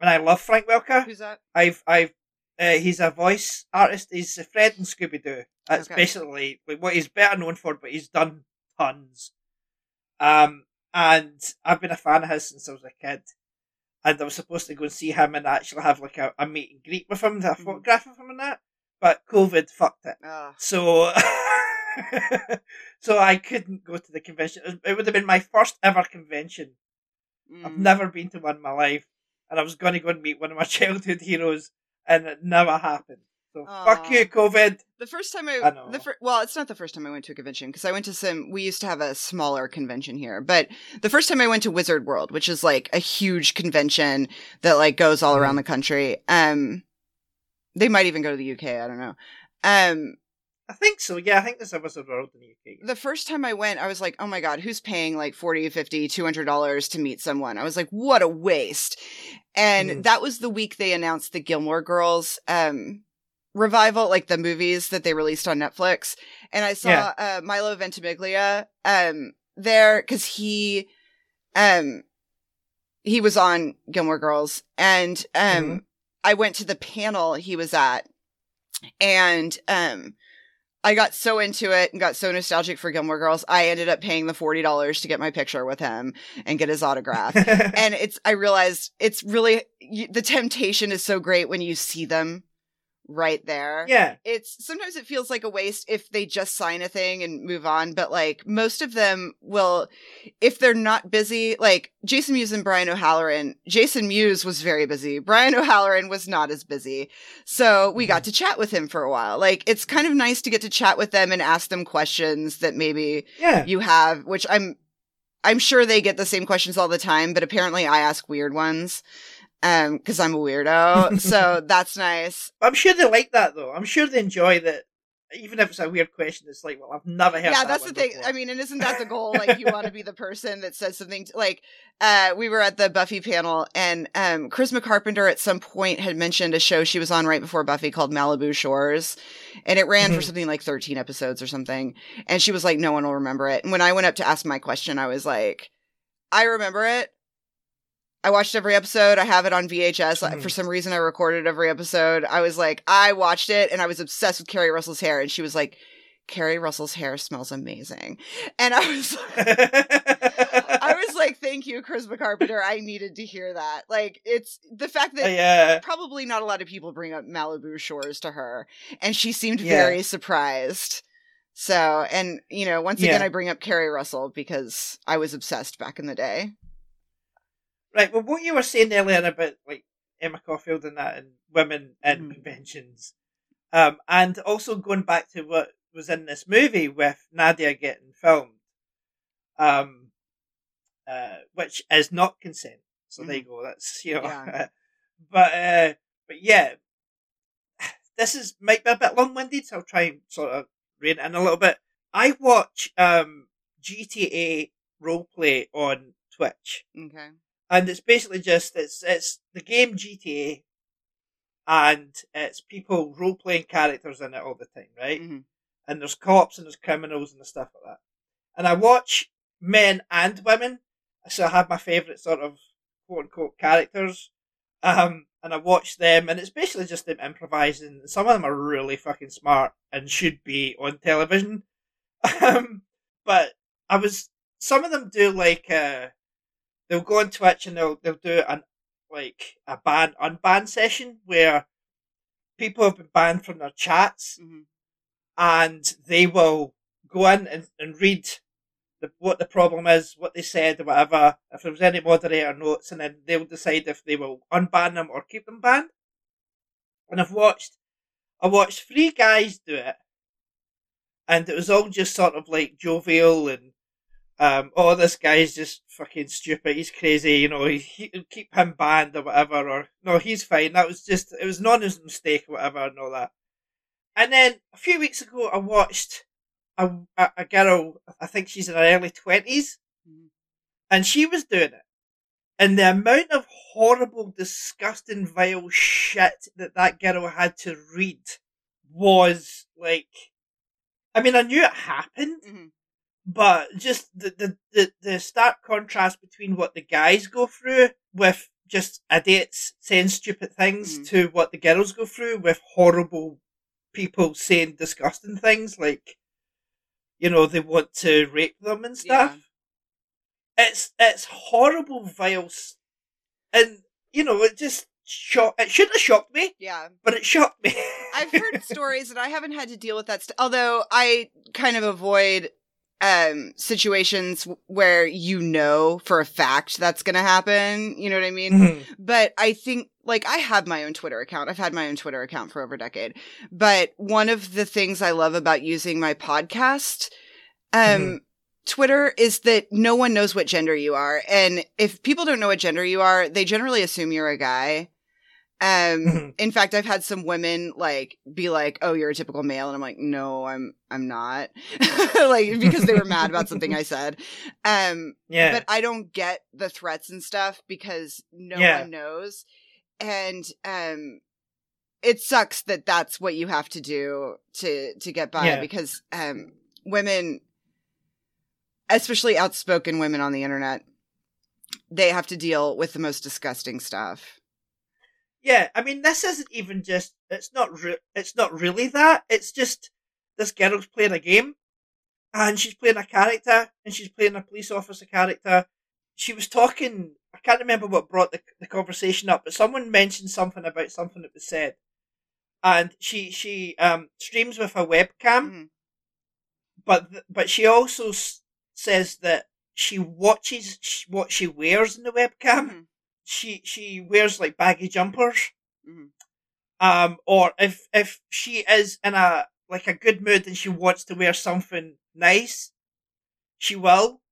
and I love Frank Welker. Who's that? I've, I've, uh, he's a voice artist. He's a Fred and Scooby Doo. That's Okay. basically like, what he's better known for, but he's done tons. Um, and I've been a fan of his since I was a kid. And I was supposed to go and see him and actually have like a, a meet and greet with him, a Mhm. photograph of him and that. But COVID fucked it. Ugh. So, so I couldn't go to the convention. It would have been my first ever convention. I've Mm. never been to one in my life, and I was going to go and meet one of my childhood heroes, and it never happened. So fuck you, COVID. The first time I, I the fir- well, it's not the first time I went to a convention because I went to some. We used to have a smaller convention here, but the first time I went to Wizard World, which is like a huge convention that like goes all around the country. Um, they might even go to the UK. I don't know. Um, I think so. Yeah, I think there's a Wizard World in the UK. the first time I went, I was like, oh my God, who's paying like 40, 50, 200 dollars to meet someone? I was like, what a waste. And Mhm. that was the week they announced the Gilmore Girls, um, revival, like the movies that they released on Netflix. And I saw, Yeah. uh, Milo Ventimiglia, um, there cause he, um, he was on Gilmore Girls and, um, Mhm. I went to the panel he was at and, um, I got so into it and got so nostalgic for Gilmore Girls. I ended up paying the forty dollars to get my picture with him and get his autograph. and it's I realized it's really you, the temptation is so great when you see them right there. yeah, It's sometimes it feels like a waste if they just sign a thing and move on, but like most of them will, if they're not busy, like Jason Mewes and Brian O'Halloran. Jason Mewes was very busy. Brian O'Halloran was not as busy. So we got mm-hmm. to chat with him for a while. Like it's kind of nice to get to chat with them and ask them questions that maybe yeah. you have, which I'm I'm sure they get the same questions all the time, but apparently I ask weird ones. Um, because I'm a weirdo. so that's nice. I'm sure they like that though. I'm sure they enjoy that. Even if it's a weird question, it's like, well, I've never heard. yeah, that that's the thing. before. I mean, and isn't that the goal? Like you want to be the person that says something to, like uh we were at the Buffy panel and um Charisma Carpenter at some point had mentioned a show she was on right before Buffy called Malibu Shores. And it ran for Mhm. something like 13 episodes or something. And she was like, no one will remember it. And when I went up to ask my question, I was like, I remember it. I watched every episode. I have it on VHS. Mhm. For some reason, I recorded every episode. I was like, I watched it and I was obsessed with Keri Russell's hair. And she was like, Keri Russell's hair smells amazing. And I was I was like, thank you, Charisma Carpenter. I needed to hear that. Like, it's the fact that yeah. probably not a lot of people bring up Malibu Shores to her, and she seemed Yeah. very surprised. So, and you know, once again, Yeah. I bring up Keri Russell because I was obsessed back in the day. Right. Well, what you were saying earlier about like Emma Caulfield and that, and women in Mhm. conventions, um, and also going back to what was in this movie with Nadia getting filmed, um, uh, which is not consent. So there you go. That's you know, Yeah. but uh, but yeah, this is might be a bit long winded, so I'll try and sort of rein it in a little bit. I watch um GTA roleplay on Twitch Okay. And it's basically just it's it's the game GTA, and it's people role playing characters in it all the time, right? Mhm. And there's cops and there's criminals and the stuff like that. And I watch men and women, so I have my favourite sort of quote unquote characters, um, and I watch them, and it's basically just them improvising. Some of them are really fucking smart and should be on television, um, but I was some of them do like uh they'll go on Twitch and they'll they'll do an like a ban unban session where people have been banned from their chats Mhm. and they will go in and, and read the, what the problem is, what they said or whatever, if there was any moderator notes and then they'll decide if they will unban them or keep them banned. And I've watched I watched three guys do it and it was all just sort of like jovial and um, oh, this guy's just fucking stupid. He's crazy. You know, he, he keep him banned or whatever. Or no, he's fine. That was just it was not his mistake or whatever and all that. And then a few weeks ago, I watched a a, a girl. I think she's in her early 20s Mhm. and she was doing it. And the amount of horrible, disgusting, vile shit that that girl had to read was like. I mean, I knew it happened, Mhm. But just the, the, the, the stark contrast between what the guys go through with just idiots saying stupid things Mhm. to what the girls go through with horrible people saying disgusting things like, you know, they want to rape them and stuff. It's it's horrible, vile, and you know it just shock. It shouldn't have shocked me, Yeah. but it shocked me. I've heard stories and I haven't had to deal with that. St- although I kind of avoid um situations where you know for a fact that's going to happen. You know what I mean? Mhm. But I think like I have my own Twitter account. I've had my own Twitter account for over a decade. But one of the things I love about using my podcast um Mhm. Twitter is that no one knows what gender you are. And if people don't know what gender you are, they generally assume you're a guy. Um, in fact, I've had some women like be like, "Oh, you're a typical male," and I'm like, "No, I'm I'm not," like because they were mad about something I said. Um, yeah, but I don't get the threats and stuff because no Yeah. one knows, and um, it sucks that that's what you have to do to to get by Yeah. because um, women, especially outspoken women on the internet, they have to deal with the most disgusting stuff. Yeah, I mean, this isn't even just. It's not. Re- it's not really that. It's just this girl's playing a game, and she's playing a character, and she's playing a police officer character. She was talking. I can't remember what brought the the conversation up, but someone mentioned something about something that was said, and she she um streams with a webcam, Mhm. but th- but she also s- says that she watches sh- what she wears in the webcam Mhm. She she wears like baggy jumpers. Mhm. Um, or if if she is in a like a good mood and she wants to wear something nice, she will.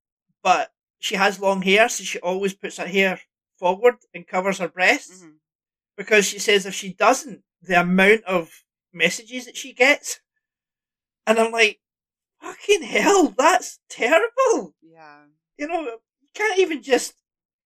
But she has long hair, so she always puts her hair forward and covers her breasts Mhm. because she says if she doesn't, the amount of messages that she gets, and I'm like, fucking hell, that's terrible Yeah. you know, you can't even just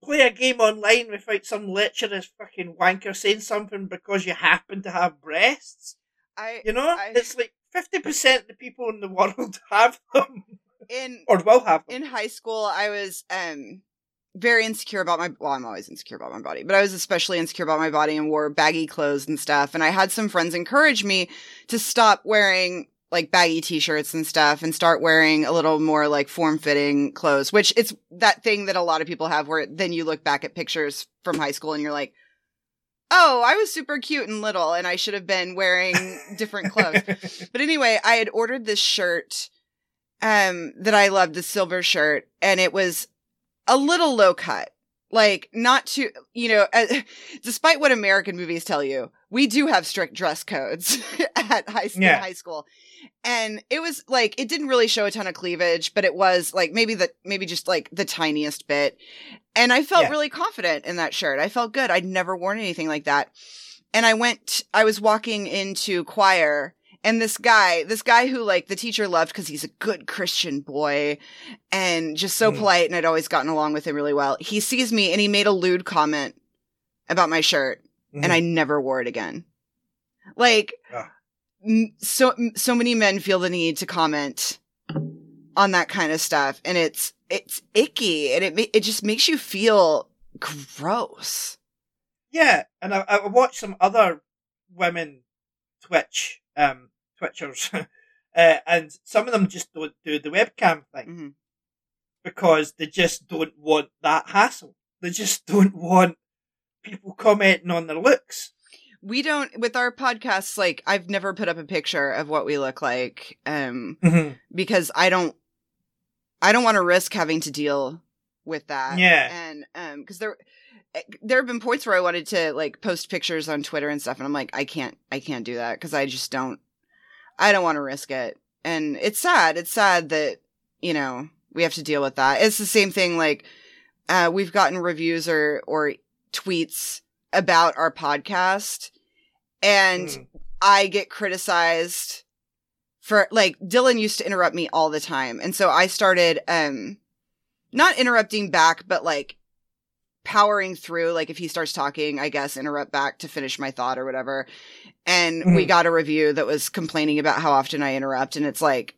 play a game online without some lecherous fucking wanker saying something because you happen to have breasts. I You know, I- it's like fifty percent of the people in the world have them in or will have them. in high school I was um very insecure about my well i'm always insecure about my body but i was especially insecure about my body and wore baggy clothes and stuff and i had some friends encourage me to stop wearing like baggy t-shirts and stuff and start wearing a little more like form-fitting clothes which it's that thing that a lot of people have where then you look back at pictures from high school and you're like oh i was super cute and little and i should have been wearing different clothes. But anyway i had ordered this shirt um that i loved the silver shirt and it was a little low cut like not too you know uh, despite what american movies tell you we do have strict dress codes at high school Yeah. high school. And it was like it didn't really show a ton of cleavage but it was like maybe the maybe just like the tiniest bit. And i felt Yeah. really confident in that shirt. I felt good. I'd never worn anything like that. And i went i was walking into choir and this guy this guy who like the teacher loved because he's a good christian boy and just so Mm. polite and i'd always gotten along with him really well he sees me and he made a lewd comment about my shirt Mm-hmm. and I never wore it again. Like, m- so so many men feel the need to comment on that kind of stuff, and it's it's icky, and it ma- it just makes you feel gross. Yeah, and I, I watched some other women Twitch um Twitchers, uh, and some of them just don't do the webcam thing hmm because they just don't want that hassle. They just don't want people commenting on their looks. We don't with our podcasts. Like, I've never put up a picture of what we look like, um, Mm-hmm. because I don't, I don't want to risk having to deal with that. Yeah. and um, because there, eh, there have been points where I wanted to like post pictures on Twitter and stuff, and I'm like, I can't, I can't do that because I just don't, I don't want to risk it, and it's sad. It's sad that you know we have to deal with that. It's the same thing. Like, uh, we've gotten reviews or or tweets about our podcast, and Mm. I get criticized for like Dylan used to interrupt me all the time. And so I started um not interrupting back, but like powering through like if he starts talking, I guess interrupt back to finish my thought or whatever. And we Mhm. got a review that was complaining about how often I interrupt and it's like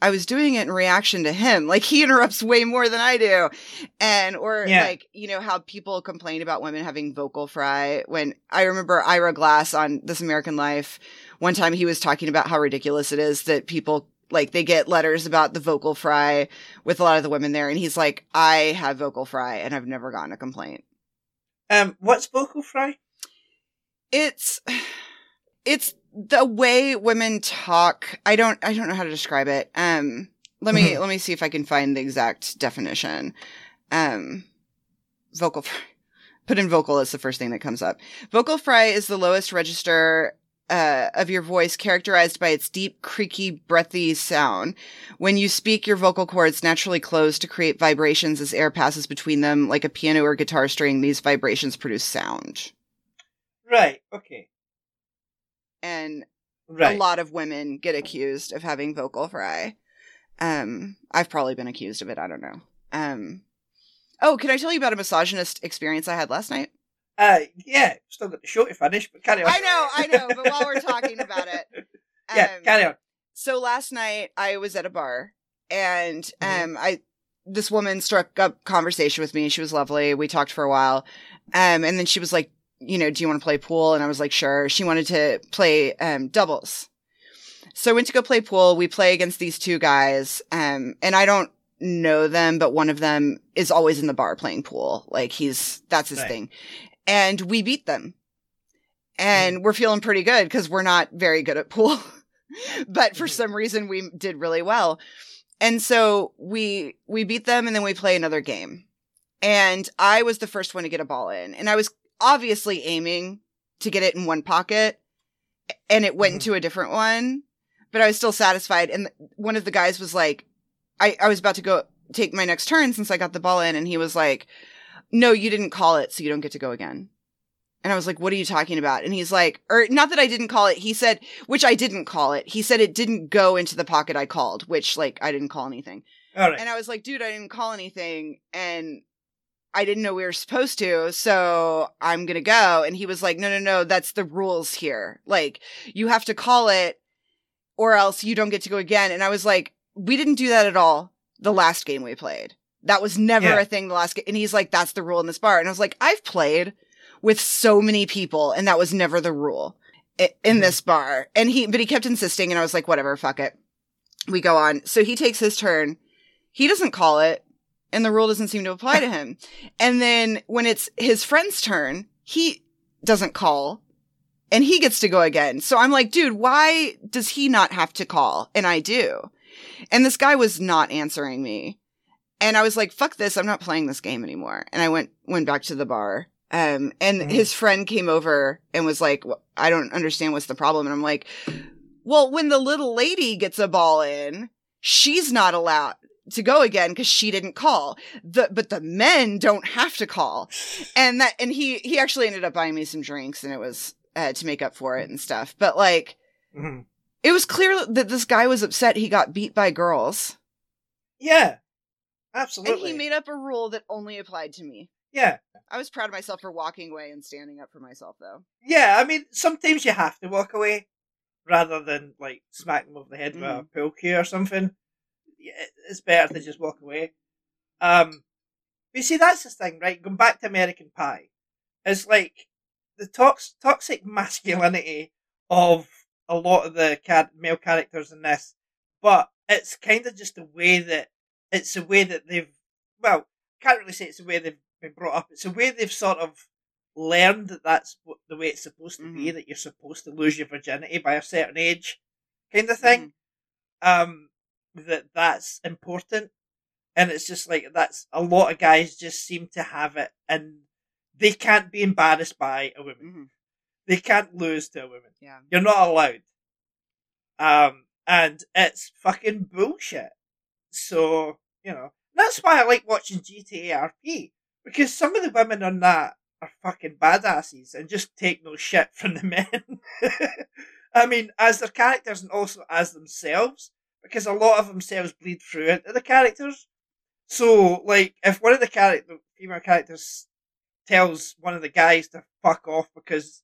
I was doing it in reaction to him. Like he interrupts way more than I do. And or Yeah. like, you know, how people complain about women having vocal fry when I remember Ira Glass on This American Life one time he was talking about how ridiculous it is that people like they get letters about the vocal fry with a lot of the women there and he's like I have vocal fry and I've never gotten a complaint. Um, what's vocal fry? It's it's the way women talk. I don't I don't know how to describe it. Um let me Mhm. let me see if I can find the exact definition. Um vocal fry. Put in vocal as the first thing that comes up. Vocal fry is the lowest register uh, of your voice characterized by its deep, creaky, breathy sound. When you speak, your vocal cords naturally close to create vibrations as air passes between them, like a piano or guitar string. These vibrations produce sound. Right. Okay. And Right. a lot of women get accused of having vocal fry. Um, I've probably been accused of it. I don't know. Um, oh, can I tell you about a misogynist experience I had last night? Uh, yeah. Still got the show to finish, but carry on. I know, I know, but while we're talking about it, yeah, um, carry on. so last night I was at a bar and Mhm. um I this woman struck up conversation with me. She was lovely. We talked for a while. Um and then she was like, you know, do you want to play pool? And I was like, sure. She wanted to play um doubles. So I went to go play pool. We play against these two guys. Um and I don't know them, but one of them is always in the bar playing pool. Like he's that's his Right. thing. And we beat them. And we're feeling pretty good because we're not very good at pool. but for Mhm. some reason we did really well. And so we we beat them and then we play another game. And I was the first one to get a ball in. And I was obviously aiming to get it in one pocket and it went Mhm. into a different one, but I was still satisfied and one of the guys was like I I was about to go take my next turn since I got the ball in and he was like no, you didn't call it, so you don't get to go again. And I was like, what are you talking about? And he's like, or not that I didn't call it. He said, which I didn't call it. He said it didn't go into the pocket I called, which like I didn't call anything. All right. And I was like, dude, I didn't call anything. And I didn't know we were supposed to. So I'm going to go. And he was like, no, no, no, that's the rules here. Like you have to call it or else you don't get to go again. And I was like, we didn't do that at all the last game we played. That was never Yeah. a thing the last game. And he's like, that's the rule in this bar. And I was like, I've played with so many people and that was never the rule in Mhm. this bar. And he, but he kept insisting and I was like, whatever, fuck it. We go on. So he takes his turn. He doesn't call it and the rule doesn't seem to apply to him. And then when it's his friend's turn, he doesn't call and he gets to go again. So I'm like, dude, why does he not have to call? And I do. And this guy was not answering me. And I was like, fuck this. I'm not playing this game anymore. And I went, went back to the bar. Um, and Mhm. his friend came over and was like, "Wh- I don't understand what's the problem. And I'm like, well, when the little lady gets a ball in, she's not allowed to go again because she didn't call. The, but the men don't have to call. And that, and he, he actually ended up buying me some drinks and it was, uh, to make up for it and stuff. But like, Mhm. it was clear that this guy was upset he got beat by girls. Yeah, absolutely. And he made up a rule that only applied to me. yeah, I was proud of myself for walking away and standing up for myself, though. yeah. I mean, sometimes you have to walk away rather than like smack them over the head with a Mhm. pool cue or something. It's better to just walk away. Um, but you see, that's the thing, right? Going back to American Pie, it's like the tox- toxic masculinity of a lot of the male characters in this, but it's kind of just the way that it's a way that they've well, can't really say it's the way they've been brought up. It's a way they've sort of learned that that's what, the way it's supposed to be. That you're supposed to lose your virginity by a certain age, kind of thing. Um, that that's important, and it's just like that's a lot of guys just seem to have it, and they can't be embarrassed by a woman. hmm They can't lose to a woman. Yeah. You're not allowed. Um, and it's fucking bullshit. So, you know, that's why I like watching GTA RP. Because some of the women on that are fucking badasses and just take no shit from the men. I mean, as their characters and also as themselves. Because a lot of themselves bleed through into the characters. So, like, if one of the character, female characters tells one of the guys to fuck off because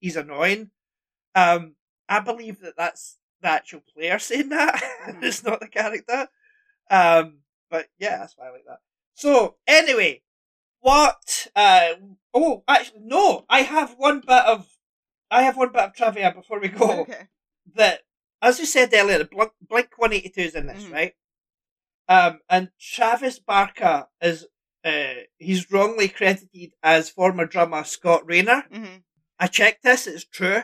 he's annoying, um, I believe that that's the actual player saying that. Mhm. it's not the character. Um, but yeah, that's why I like that. So anyway, what? Uh, oh, actually, no. I have one bit of, I have one bit of trivia before we go. Okay. That, as you said earlier, Blink, Blink One Eighty Two is in this, Mhm. right? Um, and Travis Barker is, uh, he's wrongly credited as former drummer Scott Raynor. hmm I checked this; it's true.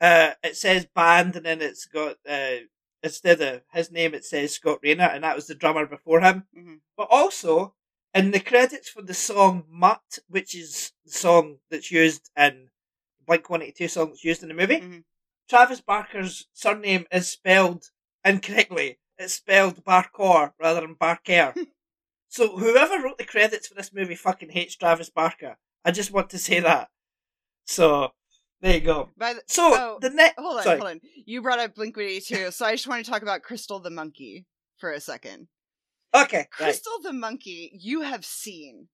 Uh, it says band, and then it's got uh, instead of his name, it says Scott Raynor, and that was the drummer before him. hmm But also in the credits for the song "Mutt," which is the song that's used in Blink One Eighty Two song that's used in the movie, Mhm. Travis Barker's surname is spelled incorrectly. It's spelled Barker rather than Barker. so whoever wrote the credits for this movie fucking hates Travis Barker. I just want to say that. So there you go. By the, So Oh, the next, hold on, sorry. hold on. You brought up Blink 182, so I just want to talk about Crystal the monkey for a second. Okay, right. Crystal the monkey, you have seen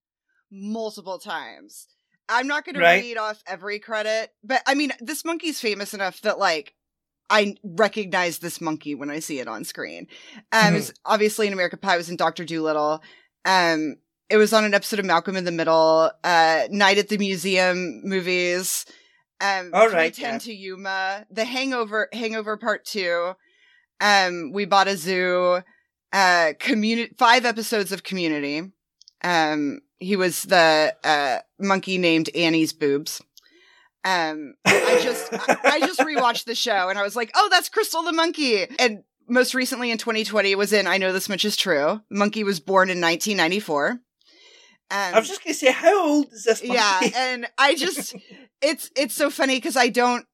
multiple times. I'm not going to read off every credit, but I mean, this monkey's famous enough that like I recognize this monkey when I see it on screen. Um, Mhm. it's obviously in American Pie, it was in Doctor Dolittle. Um, it was on an episode of Malcolm in the Middle, uh, Night at the Museum movies. Um, All right, 310 yeah. to Yuma, The Hangover, Hangover Part Two. Um, We Bought a Zoo, uh, community, five episodes of Community. Um, he was the uh monkey named Annie's boobs. Um, I just I, I just rewatched the show and I was like, oh, that's Crystal the monkey. And most recently in 2020 was in I Know This Much Is True. Monkey was born in 1994. Um, I was just gonna say, how old is this? Monkey? yeah, and I just it's it's so funny because I don't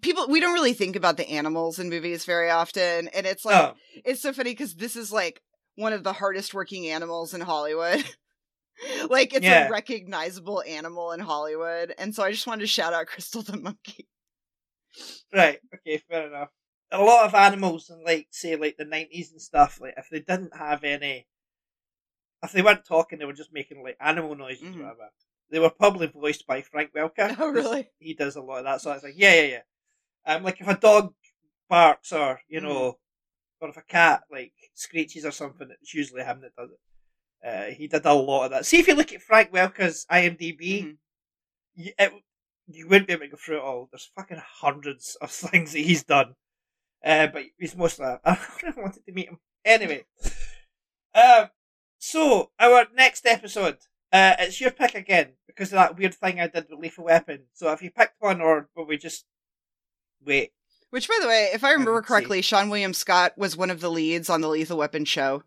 people we don't really think about the animals in movies very often, and it's like oh, it's so funny because this is like one of the hardest working animals in Hollywood. like it's Yeah. a recognizable animal in Hollywood, and so I just wanted to shout out Crystal the monkey. right. Okay, fair enough. A lot of animals in like say like the nineties and stuff, like if they didn't have any, if they weren't talking, they were just making like animal noises Mhm. or whatever. They were probably voiced by Frank Welker. Oh, really? He does a lot of that. So it's like, yeah, yeah, yeah. Um, like if a dog barks or you know, or if a cat like screeches or something, it's usually him that does it. Uh, he did a lot of that. See if you look at Frank Welker's IMDb, Mhm. you, it, you wouldn't be able to go through it all. There's fucking hundreds of things that he's done. Uh, but he's mostly. I wanted to meet him. Anyway, um, so our next episode, uh, it's your pick again because of that weird thing I did with Lethal Weapon. So if you picked one, or will we just wait? Which, by the way, if I remember Let's see. correctly, Seann William Scott was one of the leads on the Lethal Weapon show.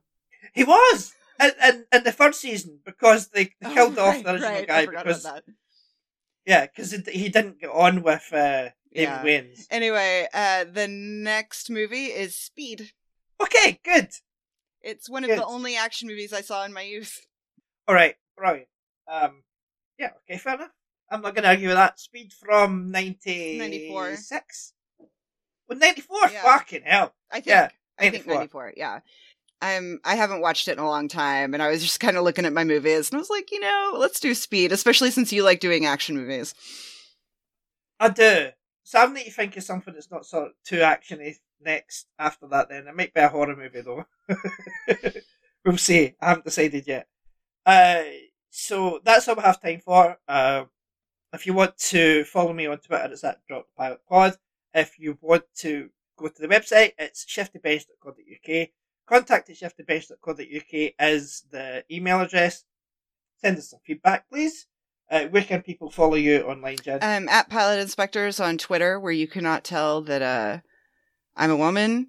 He was and in, in the third season because they, they Oh, killed off the original right. Guy because yeah, because he didn't get on with uh, David Yeah. Wayans. Anyway, uh, the next movie is Speed. Okay, good. It's one of Good. the only action movies I saw in my youth. All right, brilliant. Um, yeah, okay, fair enough. I'm not going to argue with that. Speed from 96? 94. Well, 94? Yeah. Fucking hell. I think. Yeah, I think 94. 94. Yeah. I'm. I haven't watched it in a long time, and I was just kind of looking at my movies, and I was like, you know, let's do Speed, especially since you like doing action movies. I do. So I need to think of something that's not sort of too actiony next after that then. It might be a horror movie though. we'll see. I haven't decided yet. Uh, so that's all we have time for. Uh, if you want to follow me on Twitter, it's at Drop Pilot Pod. If you want to go to the website, it's shiftybench.co.uk. Contact at shiftybench.co.uk is the email address. Send us some feedback, please. Uh, where can people follow you online, Jen? Um, at Pilot Inspectors on Twitter, where you cannot tell that uh, I'm a woman,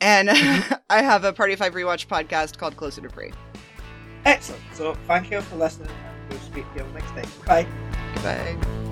and I have a Party Five rewatch podcast called Closer to Free. Excellent. So thank you for listening and we'll speak to you next time. Bye. Goodbye.